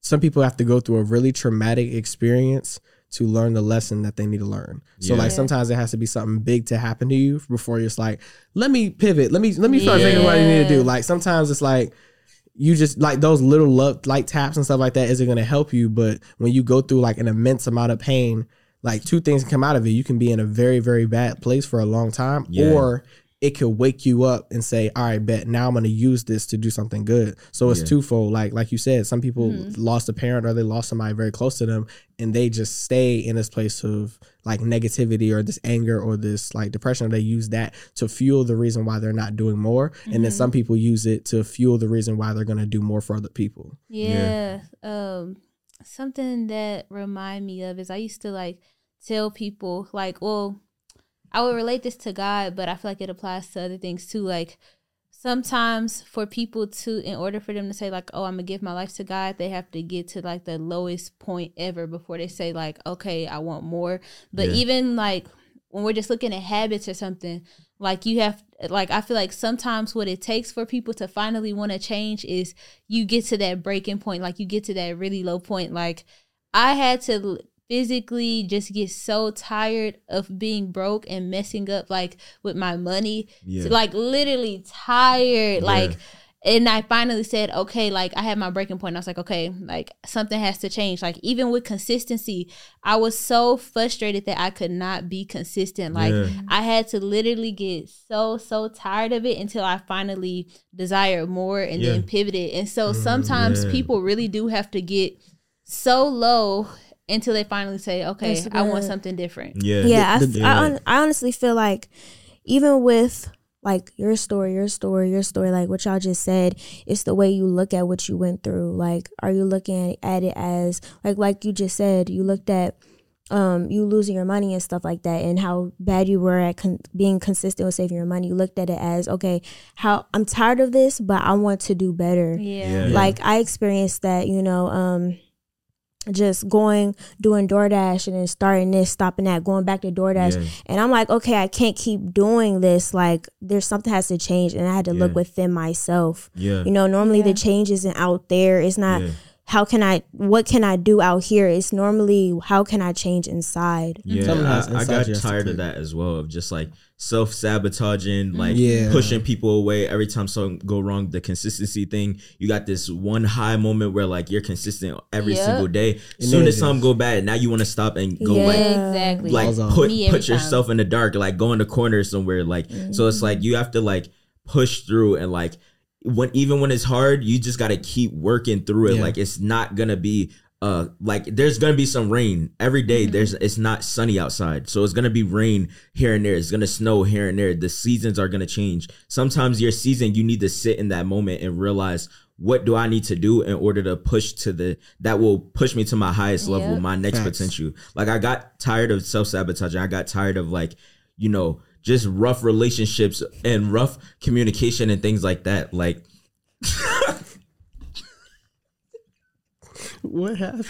some people have to go through a really traumatic experience to learn the lesson that they need to learn. So Yeah. like sometimes it has to be something big to happen to you before you're just like, let me pivot. Let me let me start thinking what I need to do. Like sometimes it's like you just like those little love, light taps and stuff like that isn't going to help you. But when you go through like an immense amount of pain, like two things can come out of it. You can be in a very, very bad place for a long time, Yeah. or it could wake you up and say, "All right, bet now I'm going to use this to do something good." So it's Yeah. twofold. Like like you said, some people Mhm. lost a parent or they lost somebody very close to them, and they just stay in this place of like negativity or this anger or this like depression. They use that to fuel the reason why they're not doing more, and then some people use it to fuel the reason why they're going to do more for other people. Yeah. Um something that remind me of is I used to like tell people like, well, I would relate this to God, but I feel like it applies to other things too. Like sometimes for people to in order for them to say like, oh, I'm gonna give my life to God, they have to get to like the lowest point ever before they say like, okay, I want more. But Yeah. even like when we're just looking at habits or something, like you have like I feel like sometimes what it takes for people to finally want to change is you get to that breaking point, like you get to that really low point. Like I had to physically just get so tired of being broke and messing up like with my money. Yeah. Like literally tired. Yeah. Like and I finally said, okay, like I had my breaking point. I was like, okay, like something has to change. Like even with consistency, I was so frustrated that I could not be consistent. Like Yeah. I had to literally get so so tired of it until I finally desired more and then Yeah. Mm, pivoted. And so sometimes yeah. people really do have to get so low until they finally say, okay, I want something different. Yeah. yeah, I, The- f- I, hon- I honestly feel like even with like your story, your story, your story, like what y'all just said, it's the way you look at what you went through. Like, are you looking at it as like like you just said, you looked at um you losing your money and stuff like that and how bad you were at con- being consistent with saving your money you looked at it as okay how i'm tired of this but i want to do better Yeah. Yeah. like I experienced that, you know, um just going doing DoorDash and then starting this, stopping that, going back to DoorDash. Yeah. And I'm like, okay, I can't keep doing this. Like there's something has to change and I had to look within myself. Yeah. You know, normally Yeah. the change isn't out there. It's not Yeah. How can I what can I do out here? It's normally how can I change inside? Yeah, Something has I, I got you has to tired of that as well. Of just like self sabotaging, mm. like Yeah. pushing people away every time something go wrong. The consistency thing. You got this one high moment where like you're consistent every Yep. single day. And Soon as something go bad, now you want to stop and go Yeah. like exactly. like put put yourself in the dark, like go in the corner somewhere. Like so, it's like mm. you have to like push through and like when even when it's hard, you just got to keep working through it. Yeah. Like it's not gonna be uh like there's gonna be some rain every day. There's it's not sunny outside, so it's gonna be rain here and there. It's gonna snow here and there. The seasons are gonna change. Sometimes your season, you need to sit in that moment and realize. What do I need to do in order to push to the that will push me to my highest level, Yep. my next Facts. potential? Like I got tired of self sabotaging. I got tired of like, you know, just rough relationships and rough communication and things like that. Like What happened?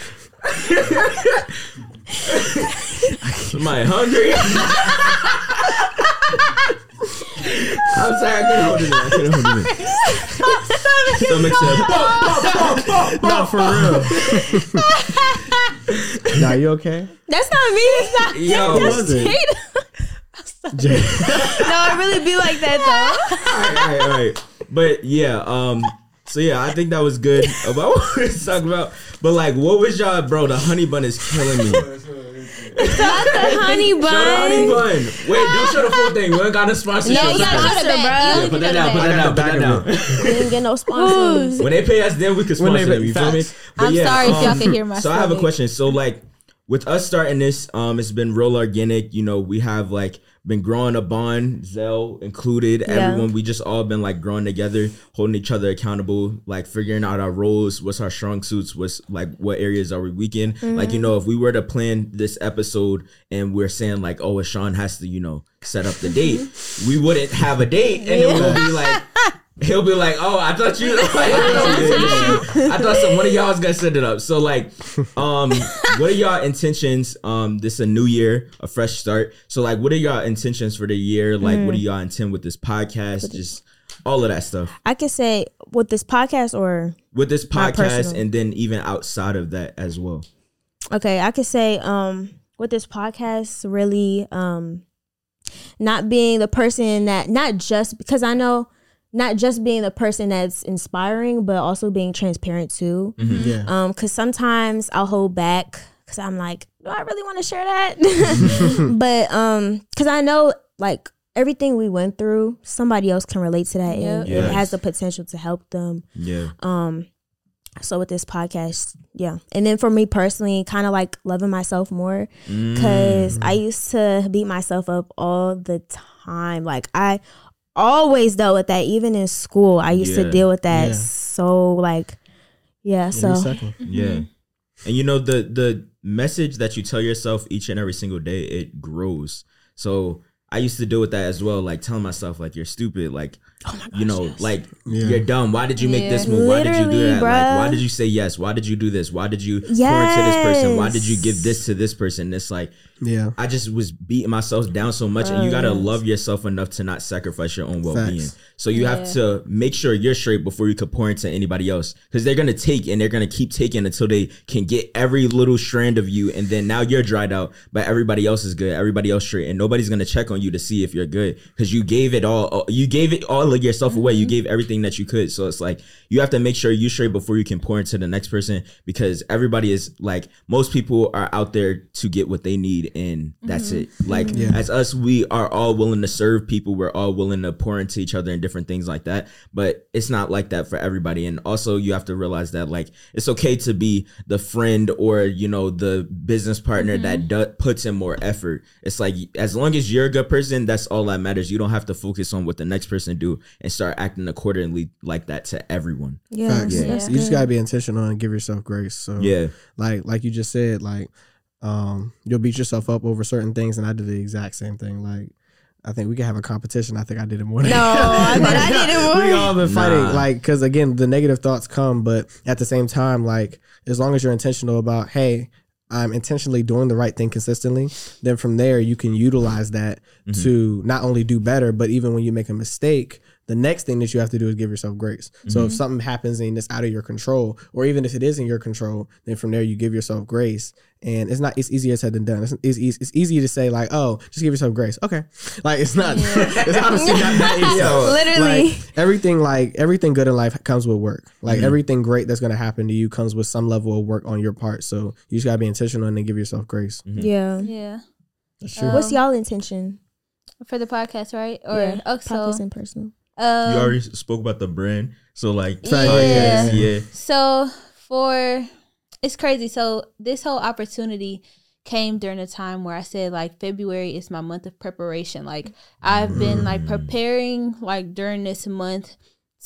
Somebody hungry? I'm sorry, I couldn't hold it in. I couldn't hold it in. Stomach said, Not for real. nah, you okay? That's not me. That's not Yo, that's what was it? Jada. Jay. No, it really be like that though. all right, all right, all right. But yeah, um, so yeah, I think that was good about what we were talking about. But like, what was y'all, bro? The honey bun is killing me. Not the honey bun. Show the honey bun. Wait, don't show the full thing. We ain't got a sponsorship. No, you gotta Sponsor, show the bro. Yeah, put that show down. Put that down. Put that down. We didn't get no sponsors. when they pay us, then we can sponsor them. You feel me? But I'm sorry if y'all can hear my So I have a question. So like, with us starting this, um, it's been real organic. You know, we have like been growing a bond, Zell included. Yeah. Everyone, we just all been like growing together, holding each other accountable, like figuring out our roles, what's our strong suits, what's like what areas are we weak in. Like you mm-hmm. know, if we were to plan this episode and we're saying like, oh, Sean has to, you know, set up the date, mm-hmm. we wouldn't have a date, and it would be like. He'll be like, "Oh, I thought you, like, I, thought I thought some one of y'all was gonna set it up." So, like, um, what are y'all intentions? Um, this is a new year, a fresh start. So, like, what are y'all intentions for the year? Like, what do y'all intend with this podcast? Just all of that stuff I could say with this podcast or with this podcast, and then even outside of that as well. okay, I could say um with this podcast really um not being the person that not just because I know not just being the person that's inspiring but also being transparent too. Yeah. Um cuz sometimes I'll hold back cuz I'm like do I really want to share that? but um cuz I know like everything we went through somebody else can relate to that and Yes. it has the potential to help them. Yeah, Um, so with this podcast, yeah, and then for me personally, kind of like loving myself more because I used to beat myself up all the time. Like I always dealt with that, even in school. I used Yeah. to deal with that. Yeah. So like, yeah. So Every second. yeah. And you know the the message that you tell yourself each and every single day, it grows. So I used to deal with that as well, like telling myself like you're stupid, like oh you know, like Yeah. you're dumb. Why did you make this move? Why did you do Literally, that? Like, why did you say yes? Why did you do this? Why did you pour into this person? Why did you give this to this person? It's like Yeah. I just was beating myself down so much, and you gotta yes. love yourself enough to not sacrifice your own well being. Facts. So you have to make sure you're straight before you can pour into anybody else, because they're gonna take and they're gonna keep taking until they can get every little strand of you, and then now you're dried out, but everybody else is good, everybody else straight, and nobody's gonna check on you to see if you're good, because you gave it all, you gave it all of yourself away, Mm-hmm. you gave everything that you could. So it's like you have to make sure you straight before you can pour into the next person, because everybody is like most people are out there to get what they need, and that's mm-hmm. it. Like Yeah. as us, we are all willing to serve people. We're all willing to pour into each other and different things like that. But it's not like that for everybody. And also, you have to realize that like it's okay to be the friend or you know the business partner that mm-hmm. do- puts in more effort. It's like as long as you're a good person, that's all that matters. You don't have to focus on what the next person do and start acting accordingly like that to everyone. Yeah, Facts. that's You just gotta be intentional and give yourself grace. So Yeah. like like you just said, like um you'll beat yourself up over certain things, and I did the exact same thing. Like I think we could have a competition. I think I did it more. Than No, I bet I did it more. we all been fighting, Nah. like because again, the negative thoughts come, but at the same time, like as long as you're intentional about, hey. I'm intentionally doing the right thing consistently. Then from there, you can utilize that Mm-hmm. to not only do better, but even when you make a mistake, the next thing that you have to do is give yourself grace. So Mm-hmm. if something happens and it's out of your control, or even if it is in your control, then from there you give yourself grace. And it's not it's easier said than done. It's it's, easy, it's easy to say like, oh, just give yourself grace. Okay, like it's not. it's honestly not that easy. Yo, Literally. Like, everything like everything good in life comes with work. Like Mm-hmm. everything great that's gonna happen to you comes with some level of work on your part. So you just gotta be intentional and then give yourself grace. Yeah. Yeah. That's true. What's y'all intention? For the podcast, right? Or yeah, oh, so podcast and personal. Um, you already spoke about the brand, so like Yeah. podcast, yeah. So for it's crazy. So this whole opportunity came during a time where I said like February is my month of preparation. Like I've been like preparing like during this month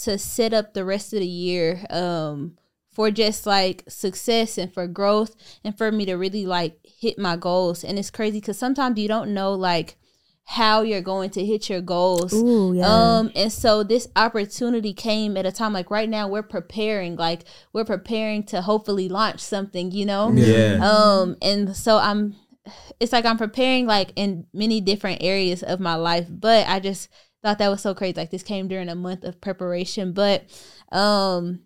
to set up the rest of the year um for just like success and for growth and for me to really like hit my goals. And it's crazy cuz sometimes you don't know like how you're going to hit your goals. Ooh, yeah. Um, and so this opportunity came at a time like right now we're preparing, like we're preparing to hopefully launch something, you know? Yeah. Um, and so I'm it's like I'm preparing like in many different areas of my life, but I just thought that was so crazy. Like this came during a month of preparation. But um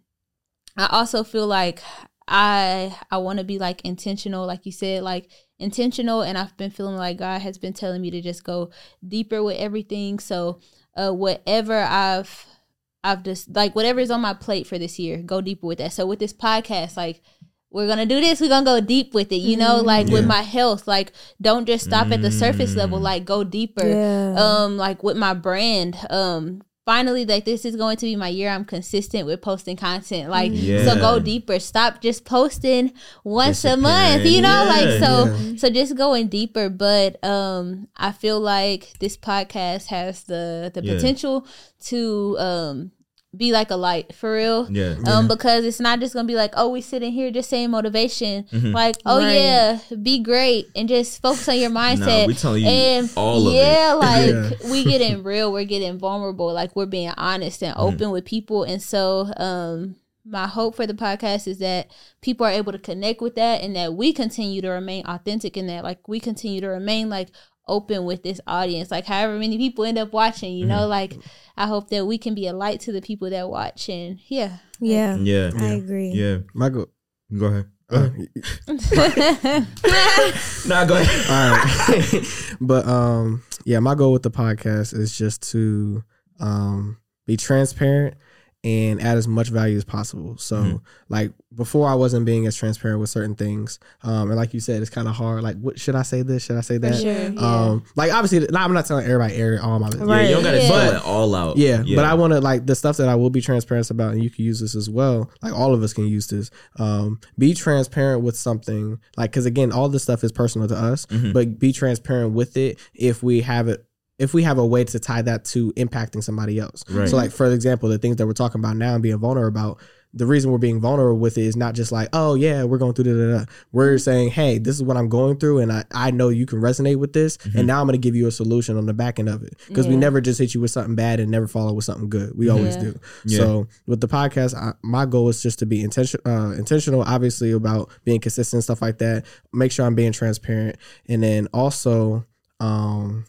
I also feel like I I want to be like intentional, like you said, like intentional, and I've been feeling like God has been telling me to just go deeper with everything. So, uh, whatever I've I've just like whatever is on my plate for this year, go deeper with that. So with this podcast, like we're gonna do this, we're gonna go deep with it. You know, like with my health, like don't just stop at the surface level, like go deeper. Yeah. Um, like with my brand, um. Finally, like this is going to be my year. I'm consistent with posting content. Like, so go deeper. Stop just posting once a month. You know, Disappearing. like so. Yeah. So just going deeper. But um, I feel like this podcast has the the Yeah. potential to um be like a light for real. Yeah. Um, because it's not just gonna be like, oh, we sitting here just saying motivation. Mm-hmm. Like, oh Right. yeah, be great and just focus on your mindset. we telling you and all of it. yeah, like Yeah. we getting real, we're getting vulnerable, like we're being honest and Mm-hmm. open with people. And so, um, my hope for the podcast is that people are able to connect with that and that we continue to remain authentic in that, like we continue to remain like open with this audience. Like however many people end up watching, you Mm-hmm. know, like I hope that we can be a light to the people that watch and yeah. yeah. Yeah. I agree. Yeah. My go. Go ahead. Uh, Nah, go ahead. all right, but um, yeah, my goal with the podcast is just to um be transparent and add as much value as possible. So Mhm. like before I wasn't being as transparent with certain things. Um and like you said, it's kind of hard. Like what should I say this? Should I say that? sure, yeah. Um like obviously nah, I'm not telling everybody air all my Yeah, you don't gotta Yeah. spell it all out. yeah, but I want to like the stuff that I will be transparent about, and you can use this as well. Like all of us can use this. Um, be transparent with something, like because again, all this stuff is personal to us, Mhm. but be transparent with it if we have it. If we have a way to tie that to impacting somebody else. Right. So like for example, the things that we're talking about now and being vulnerable about, the reason we're being vulnerable with it is not just like, oh yeah, we're going through da da da. We're saying, hey, this is what I'm going through, and I, I know you can resonate with this, and now I'm gonna give you a solution on the back end of it. Because we never just hit you with something bad and never follow with something good. We always Yeah. do. Yeah. So with the podcast, I, my goal is just to be intention, uh, intentional, obviously about being consistent and stuff like that. Make sure I'm being transparent, and then also, um,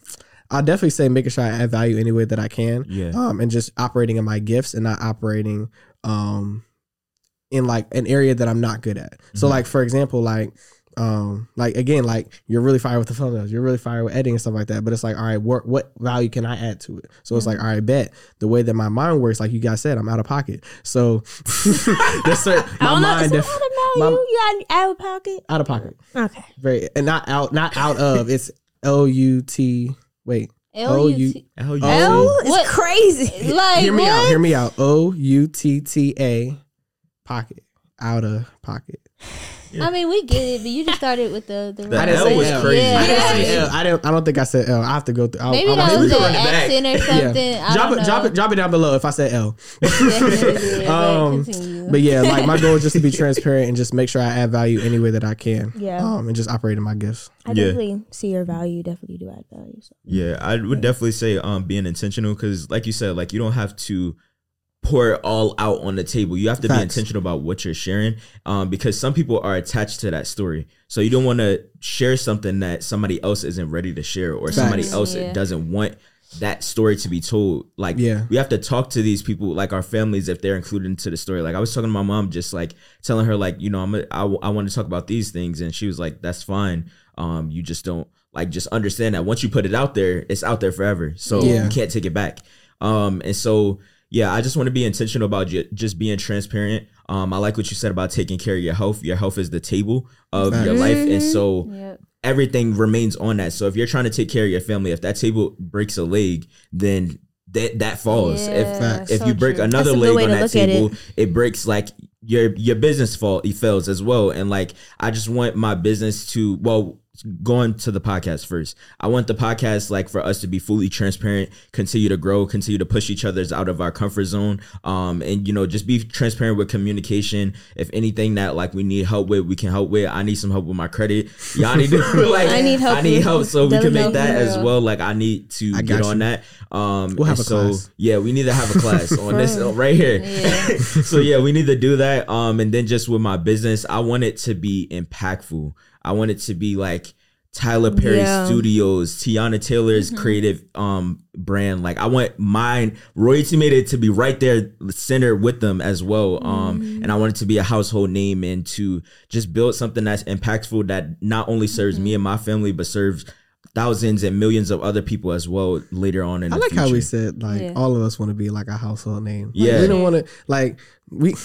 I'll definitely say making sure I add value any way that I can. Yeah. Um, and just operating in my gifts and not operating, um, in like an area that I'm not good at. So Mhm. like for example, like. Um, like again, like you're really fired with the thumbnails, you're really fired with editing and stuff like that. But it's like, all right, what what value can I add to it? So it's like, all right, bet the way that my mind works, like you guys said, I'm out of pocket. So there's certain I my don't know. Is mind that def- out of my- value? You got out of pocket? out of pocket. Okay. Very and not out, not out of. It's L U T. Wait, O U. L-U-T. Hell yeah. L is crazy. Like Hear me what? out. Hear me out. O U T T A. Pocket. Out of pocket. I mean, we get it, but you just started with the the. The I didn't L say was L. crazy. Yeah. I didn't say L. I didn't. I don't think I said L. I have to go through. I'll, Maybe I'll, that was an run it back. accent or something. I drop don't it, drop it, drop it down below if I said L. Um, but. But yeah, like my goal is just to be transparent and just make sure I add value any way that I can. Yeah. Um, and just operate in my gifts. I Yeah. definitely see your value. You definitely do add value. So. Yeah, I would definitely say um being intentional because, like you said, like you don't have to pour it all out on the table. You have to be intentional about what you're sharing, um, because some people are attached to that story. So you don't want to share something that somebody else isn't ready to share, or somebody else Yeah. doesn't want that story to be told. Like, Yeah. we have to talk to these people, like our families, if they're included into the story. Like, I was talking to my mom, just like telling her, like, you know, I'm a, I, I want to talk about these things, and she was like, "That's fine. Um, you just don't like just understand that once you put it out there, it's out there forever. So Yeah. you can't take it back. Um, and so yeah, I just want to be intentional about ju- just being transparent. Um, I like what you said about taking care of your health. Your health is the table of your Facts. life, and so Yep. everything remains on that. So if you're trying to take care of your family, if that table breaks a leg, then that that falls. If Facts. if so you break true. another That's a good leg on that table, it. it. breaks like your your business fall it fails as well. And like I just want my business to well going to the podcast first. I want the podcast like for us to be fully transparent, continue to grow, continue to push each other's out of our comfort zone. Um and you know, just be transparent with communication. If anything that like we need help with, we can help with. I need some help with my credit. Y'all need to like I need help I need help so we can make that as Yeah. well. Like I need to I get got on that. Um We'll have and a so class. yeah, we need to have a class on this For- right here. Yeah. so yeah, we need to do that. Um, and then just with my business, I want it to be impactful. I want it to be like Tyler Perry Yeah. Studios, Teyana Taylor's creative um brand. Like I want mine, Royalty made it to be right there, centered with them as well. Um, and I want it to be a household name and to just build something that's impactful that not only serves me and my family, but serves thousands and millions of other people as well later on in I the like future. how we said like Yeah. all of us want to be like a household name. Like, Yeah. we don't want to like we.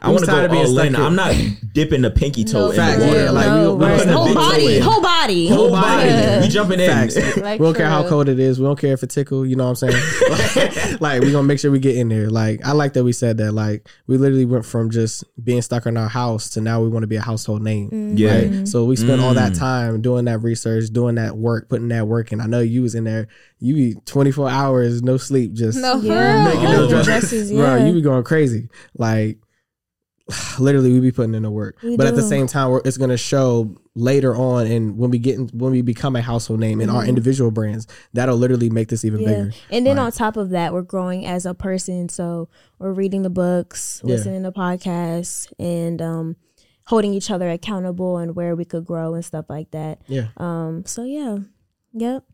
I we want to go tired all in. I'm not dipping the pinky toe No, in Facts, the water. yeah, like, no, we- we right. putting a whole big toe body, in. whole body, whole body. Yeah. We jumping in. Facts. Like we don't care how cold it is. We don't care if it tickle. You know what I'm saying? like, like, we gonna make sure we get in there. Like I like that we said that. Like we literally went from just being stuck in our house to now we want to be a household name. Yeah. Right? So we spent all that Mm. time doing that research, doing that work, putting that work in. I know you was in there. You be 24 hours, no sleep, just No, Yeah. making Oh. those dresses. Dresses, Bro, yeah. you be going crazy. Like literally, we be putting in the work. We but at the same time, we're, it's gonna show later on, and when we get in, when we become a household name in our individual brands, that'll literally make this even Mm-hmm. Yeah. bigger. And then Like- on top of that, we're growing as a person. So we're reading the books, Yeah. listening to podcasts, and um, holding each other accountable and where we could grow and stuff like that. Yeah, Um, so yeah, yep.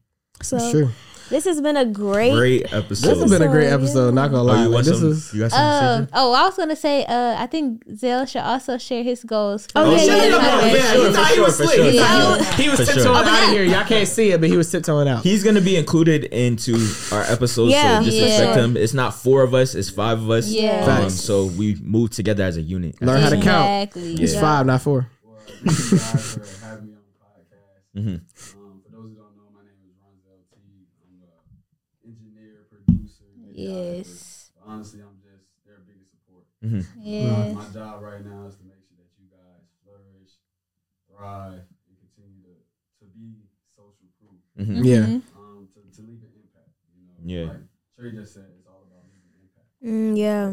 So it's true. this has been a great. Great episode. This has been a great episode, episode. yeah. Not gonna Oh, lie, you like, this some? is. you got some? Um, oh, I was gonna say, uh, I think Zell should also share his goals. For Oh, the yeah, yeah, podcast. yeah, yeah, sure, for sure, for. Yeah. He was For tiptoeing sure. out of here. Y'all can't see it, but he was tiptoeing out. He's gonna be included into our episodes, Yeah. so just Yeah. expect him. It's not four of us; it's five of us. Yeah. Um, so we move together as a unit. Learn how to count. Exactly. It's five, not four. Well, thank you guys for having me on the podcast. Mhm. Um, for those who don't know, my name is Ronzel T. I'm an engineer, producer. videographer. Yes. But honestly, I'm just their biggest support. Mhm. Yes. My job right now is to make sure that you guys flourish, thrive, and continue to, to be social proof. Mhm. Yeah. Mhm. Um, to, to leave an impact. You know? Yeah. Like Trey just said, it's all about making an impact. Mm, yeah.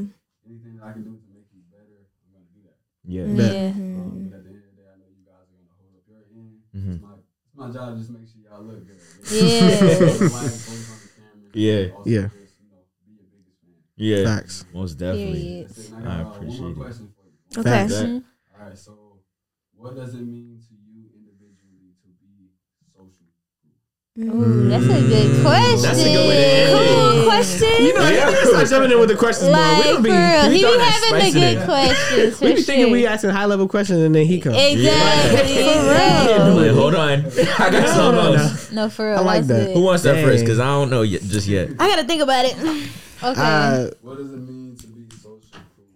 Anything that I can do to make you better, I'm gonna do that. Yeah. Yeah. Um, but at the end of the day, I know you guys are gonna hold up your end. Mhm. It's, my, it's my job to just make sure y'all look good. Yeah. Flag, focus on the camera. Yeah. Yeah. Just, you know, be your biggest fan. Yeah. Facts. Most definitely. Period. That's. I And I, got, one appreciate it. question for you. Okay. Facts. That-. All right. So, what does it mean to you individually to be social? Ooh, that's a good mm. question. That's a good way to end. Cool question. You know, Yeah. you need start jumping in with the questions, boy. like We don't be, for real, we he be having the good questions. We be thinking sure. we asking high level questions and then he comes. Exactly. For Like, hold on. I got some no, no. else. No, for real. I like that's that. Who wants that Dang. first? Because I don't know yet, just yet. I gotta think about it. Okay. Uh, What does it mean to be social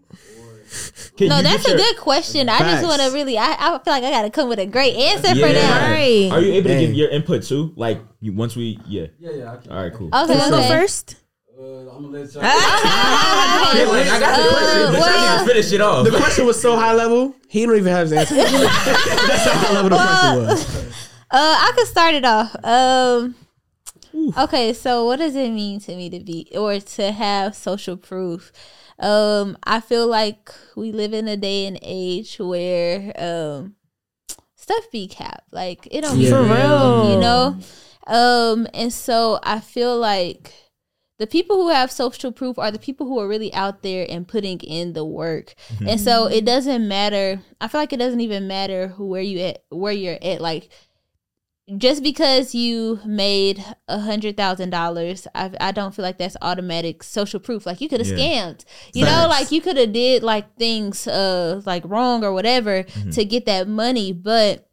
proof? Can no, that's a your- good question. I just want to really. I, I feel like I got to come with a great answer for that. Right. Are you able to give your input too? Like you, once we, yeah. yeah, yeah. I can. All right, cool. Okay. Can I go first? Uh, I'm gonna let y'all. I got the Uh, question. but well- need to finish it off. the question was so high level, he don't even have his answer. That's how high level the question was. Uh, I could start it off. Um, okay, so what does it mean to me to be or to have social proof? Um, I feel like we live in a day and age where um stuff be capped. Like it don't Yeah. For real. you know. Um, and so I feel like the people who have social proof are the people who are really out there and putting in the work. And so it doesn't matter. I feel like it doesn't even matter who where you at where you're at. Like just because you made a hundred thousand dollars, I I don't feel like that's automatic social proof. Like you could have Yeah. scammed, you know, like you could have did like things uh like wrong or whatever to get that money, but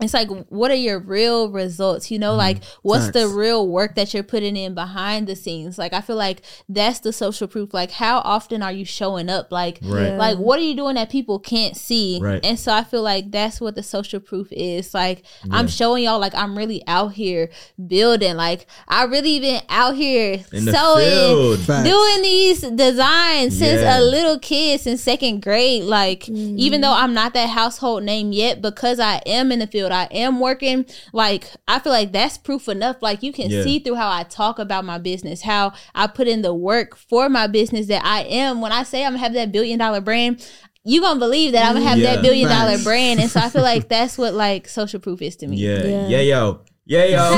it's like what are your real results? You know like mm-hmm. what's the real work that you're putting in behind the scenes? Like i feel like that's the social proof. Like how often are you showing up? Like Right. like what are you doing that people can't see? Right. and so i feel like that's what the social proof is. Like i'm showing y'all like i'm really out here building. Like i really been out here In sewing field. Doing these designs since Yeah. a little kid since second grade. Like even mm-hmm. though i'm not that household name yet because i am in the field i am working like i feel like that's proof enough like you can Yeah. see through how i talk about my business how i put in the work for my business that i am when i say i'm gonna have that billion dollar brand you gonna believe that i'm gonna have Yeah. that billion dollar Facts. brand and so i feel like that's what like social proof is to me Yeah. Yeah. Yeah, yo. Yeah, yo.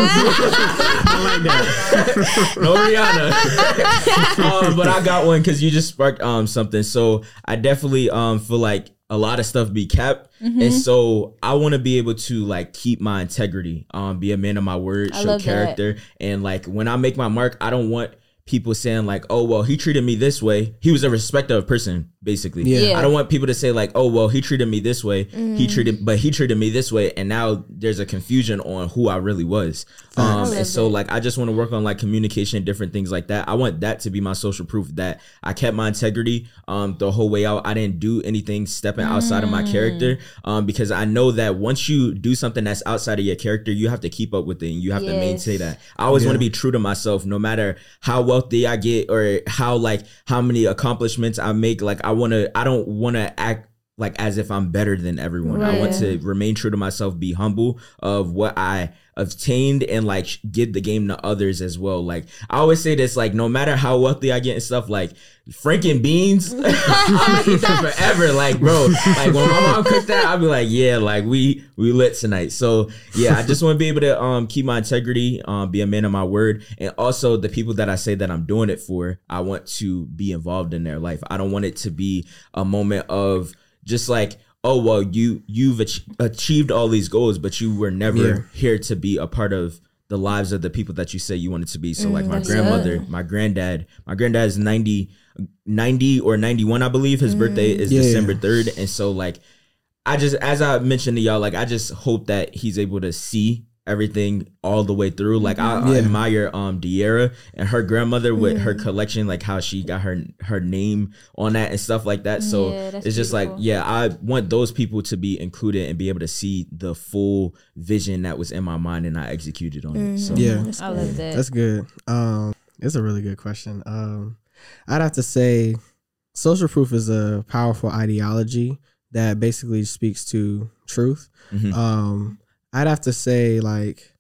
like no Rihanna. um, but I got one because you just sparked um something. So I definitely um feel like a lot of stuff be kept. Mm-hmm. And so I want to be able to like keep my integrity, um, be a man of my word, I show love that. character. And like when I make my mark, I don't want people saying like, oh well, he treated me this way. He was a respecter of person, basically. Yeah. Yeah. I don't want people to say like, oh well, he treated me this way. Mm. He treated, but he treated me this way, and now there's a confusion on who I really was. Um, love and so that. like I just want to work on like communication, different things like that. I want that to be my social proof that I kept my integrity um the whole way out. I didn't do anything stepping outside of my Mm. character um because I know that once you do something that's outside of your character, you have to keep up with it and you have to maintain that. I always want to be true to myself no matter how wealthy I get or how like how many accomplishments I make. Like I want to I don't want to act like as if I'm better than everyone. I want to remain true to myself, be humble of what I obtained and like give the game to others as well. Like I always say this, like no matter how wealthy I get and stuff, like Frank and beans, I'll eat that forever. Like bro, like when my mom cooked that, I'll be like, yeah, like we we lit tonight. So yeah, I just want to be able to um keep my integrity, um be a man of my word, and also the people that I say that I'm doing it for, I want to be involved in their life. I don't want it to be a moment of just like oh well you you've ach- achieved all these goals but you were never Yeah. here to be a part of the lives of the people that you say you wanted to be so like mm, my grandmother good. my granddad my granddad is 90 90 or 91 i believe his birthday mm. is Yeah. december 3rd and so like i just as i mentioned to y'all like i just hope that he's able to see everything all the way through like i, I admire um De'Ara and her grandmother with her collection like how she got her her name on that and stuff like that so Yeah, that's it's just like yeah i want those people to be included and be able to see the full vision that was in my mind and i executed on it so Yeah. i love that That's good. Um, it's a really good question. Um, I'd have to say, social proof is a powerful ideology that basically speaks to truth. Mhm. Um, I'd have to say, like,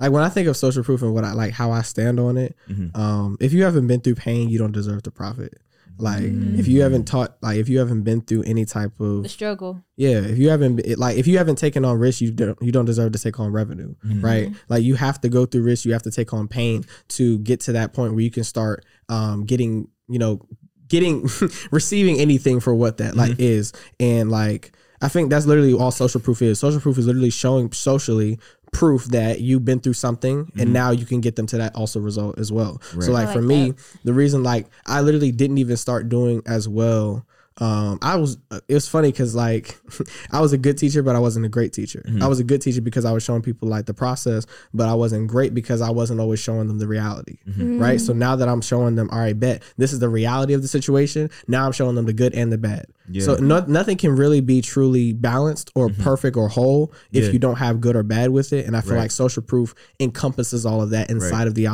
like when I think of social proof and what I like how I stand on it, Mhm. um, if you haven't been through pain, you don't deserve to profit. Like if you haven't taught, like if you haven't been through any type of The struggle. yeah, if you haven't been- like if you haven't taken on risk, you don't you don't deserve to take on revenue, right? Like you have to go through risk, you have to take on pain to get to that point where you can start um, getting you know getting receiving anything for what that like is, and like I think that's literally all social proof is. Social proof is literally showing socially proof that you've been through something and mm-hmm. now you can get them to that also result as well. So Right. like for like me, the reason like I literally didn't even start doing as well. Um, I was uh, it was funny because like I was a good teacher, but I wasn't a great teacher. Mm-hmm. I was a good teacher because I was showing people like the process, but I wasn't great because I wasn't always showing them the reality. Mm-hmm. Right. So now that I'm showing them, all right, bet this is the reality of the situation. Now I'm showing them the good and the bad. Yeah. So no, nothing can really be truly balanced or mm-hmm. perfect or whole if Yeah. you don't have good or bad with it. And I feel Right. like social proof encompasses all of that inside Right. of the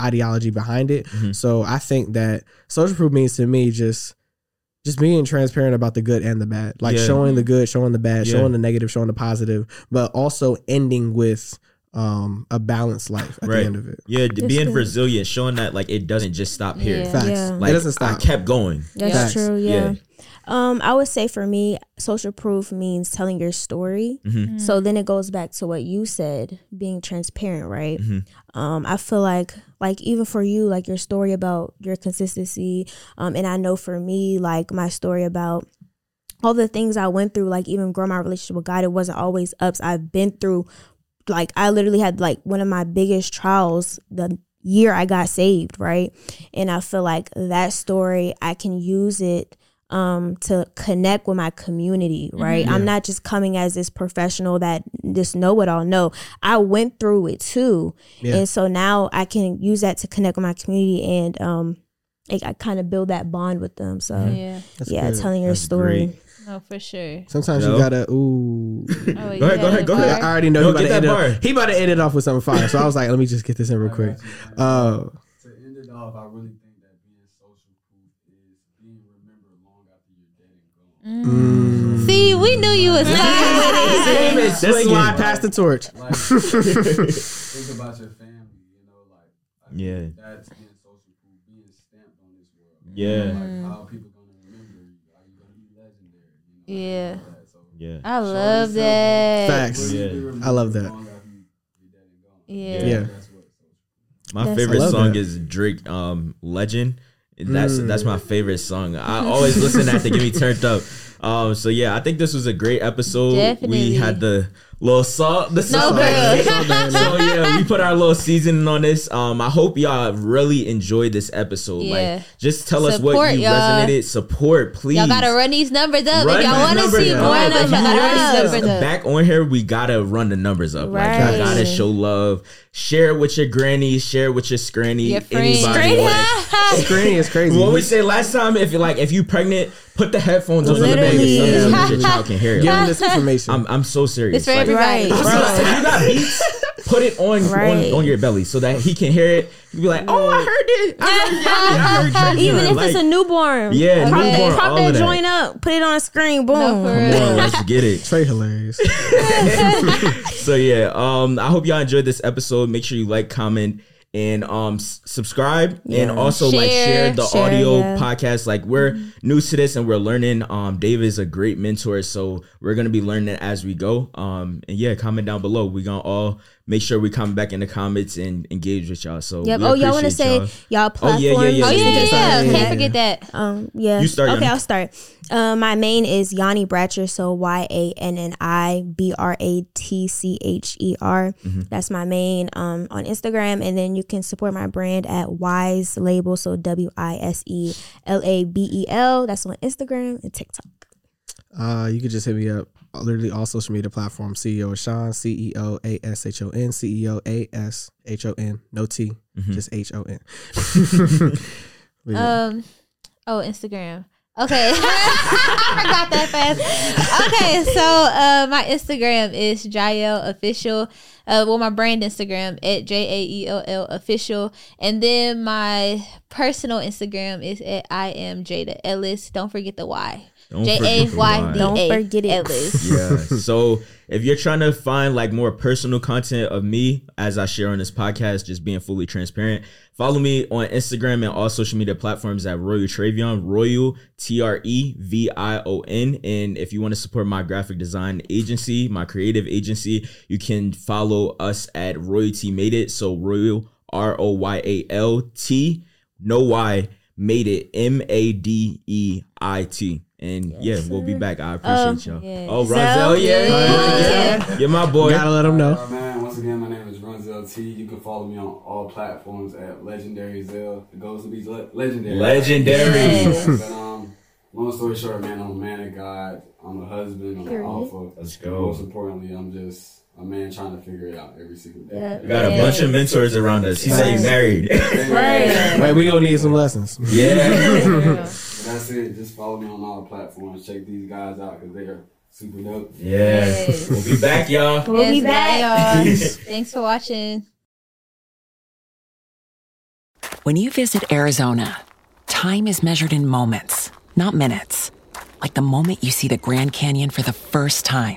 ideology behind it. So I think that social proof means to me just just being transparent about the good and the bad, like Yeah. showing the good, showing the bad, Yeah. showing the negative, showing the positive, but also ending with um, a balanced life at Right. the end of it. Yeah, That's being good. resilient, showing that like it doesn't just stop here. Yeah. Facts. Yeah. Like it doesn't I stop. kept going. That's Facts. true. Yeah. Yeah. Um, I would say for me, social proof means telling your story. Mhm. So then it goes back to what you said, being transparent, right? Mhm. Um, I feel like like even for you, like your story about your consistency, um, and I know for me, like my story about all the things I went through, like even growing my relationship with God, it wasn't always ups. I've been through like I literally had like one of my biggest trials the year I got saved, right? And I feel like that story I can use it um to connect with my community, right? I'm not just coming as this professional that just know it all. No, I went through it too. Yeah. And so now I can use that to connect with my community and um like I kind of build that bond with them. So Yeah. That's yeah, good. telling your That's story. great. No, for sure. Sometimes Yo. you gotta ooh. Oh, wait, you Go ahead, go ahead, go bar? ahead. I already know No, he about get to that end it. He about to end it off with something fire. So I was like, let me just get this in real quick. got you, man. Uh, to end it off, I really think that being social proof is being remembered long after you're dead and gone. Mm. See, we knew you was fine with. This This is why I passed the torch. Like, think about your family, you know, like I Yeah. that's being social proof, being stamped on this world. Yeah. Like how people gonna remember you? Are you gonna be legendary? You know, Yeah. like that. So Yeah. I love yourself that. Facts. Yeah. I love that. long after you- you're dead and gone? Yeah. Yeah. That's what social My That's- favorite song that. is Drake um Legend. That's Mm. that's my favorite song. I always listen to that to get me turned up. Um so yeah, I think this was a great episode. Definitely. We had the little salt This No, salt. girl. so yeah, we put our little seasoning on this. Um I hope y'all really enjoyed this episode. Yeah. Like just tell us what you y'all. resonated. Support, please. Y'all gotta run these numbers up. Run if y'all want to see up. more of If them, you y'all gotta run want these us numbers up. back on here, we gotta run the numbers up. Like Right. you gotta show love. Share it with your granny. Share it with your scranny. Your. Anybody. like- Screening is crazy. what we say last time, if you're like, if you pregnant, put the headphones on the baby Literally. so that your child can hear it. Give them this information. I'm I'm so serious. It's for Like, everybody. Right. so if you got beats, put it on, Right. on on your belly so that he can hear it. You be like, oh, I heard it. I heard, yeah, I heard Even if Like, it's a newborn, Yeah, prop newborn, that, prop all that that. joint up, put it on a screen, boom. No, Come on, let's get it. Trey hilarious. so yeah, um, I hope y'all enjoyed this episode. Make sure you like, comment, and um, s- subscribe, and Yeah. also like Share. share the Share, audio yeah. podcast. Like we're new to this and we're learning. Um, Dave is a great mentor, so we're gonna be learning as we go. Um, and yeah, comment down below. We gonna all make sure we come back in the comments and engage with y'all. So Yep. Oh, y'all want to say y'all. y'all Oh, yeah, yeah, yeah, Oh yeah, yeah, yeah. Yeah. Can't forget that. Um, yeah. You start, Okay, Yanni. I'll start. Um, my main is Yanni Bratcher, so Y A N N I B R A T C H E R. Mm-hmm. That's my main um on Instagram, and then you can support my brand at Wise Label, so W I S E L A B E L. That's on Instagram and TikTok. Uh, you could just hit me up. Literally all social media platforms. CEO of Sean. C E O A S H O N. C E O A S H O N. No T. Mm-hmm. Just H O N. Um, oh, Instagram. Okay, I forgot that fast. Okay, so uh, my Instagram is Jael Official. Uh, well, my brand Instagram at J A E L L official, and then my personal Instagram is at I am Jada Ellis. Don't forget the Y. Don't J forget A the Y Y. D Don't forget it. Ellis. yeah. So if you're trying to find like more personal content of me as I share on this podcast, just being fully transparent, follow me on Instagram and all social media platforms at Royal Trevion, Royal T R E V I O N. And if you want to support my graphic design agency, my creative agency, you can follow us at Royalty Made It. So Royal R O Y A L T, no Y, made it M A D E I T. And yeah, we'll be back. I appreciate y'all. yes. Oh, So Ronzel, yeah, good. yeah, yeah. You're my boy. Gotta let them know. Man, once again, my name is Ronzel T. You can follow me on all platforms at Legendary Zell. It goes to be le- legendary. Legendary. But um, long story short, man, I'm a man of God. I'm a husband. I'm an alpha. Let's go. Most importantly, I'm just a man trying to figure it out every single day. We got a bunch of mentors around us. He said he's married. Right. Wait, we gonna need some lessons. yeah. But that's it. Just follow me on all the platforms. Check these guys out because they are super dope. Yeah. Yes. We'll be back, y'all. We'll be Yes, back. bye, y'all. Thanks for watching. When you visit Arizona, time is measured in moments, not minutes. Like the moment you see the Grand Canyon for the first time.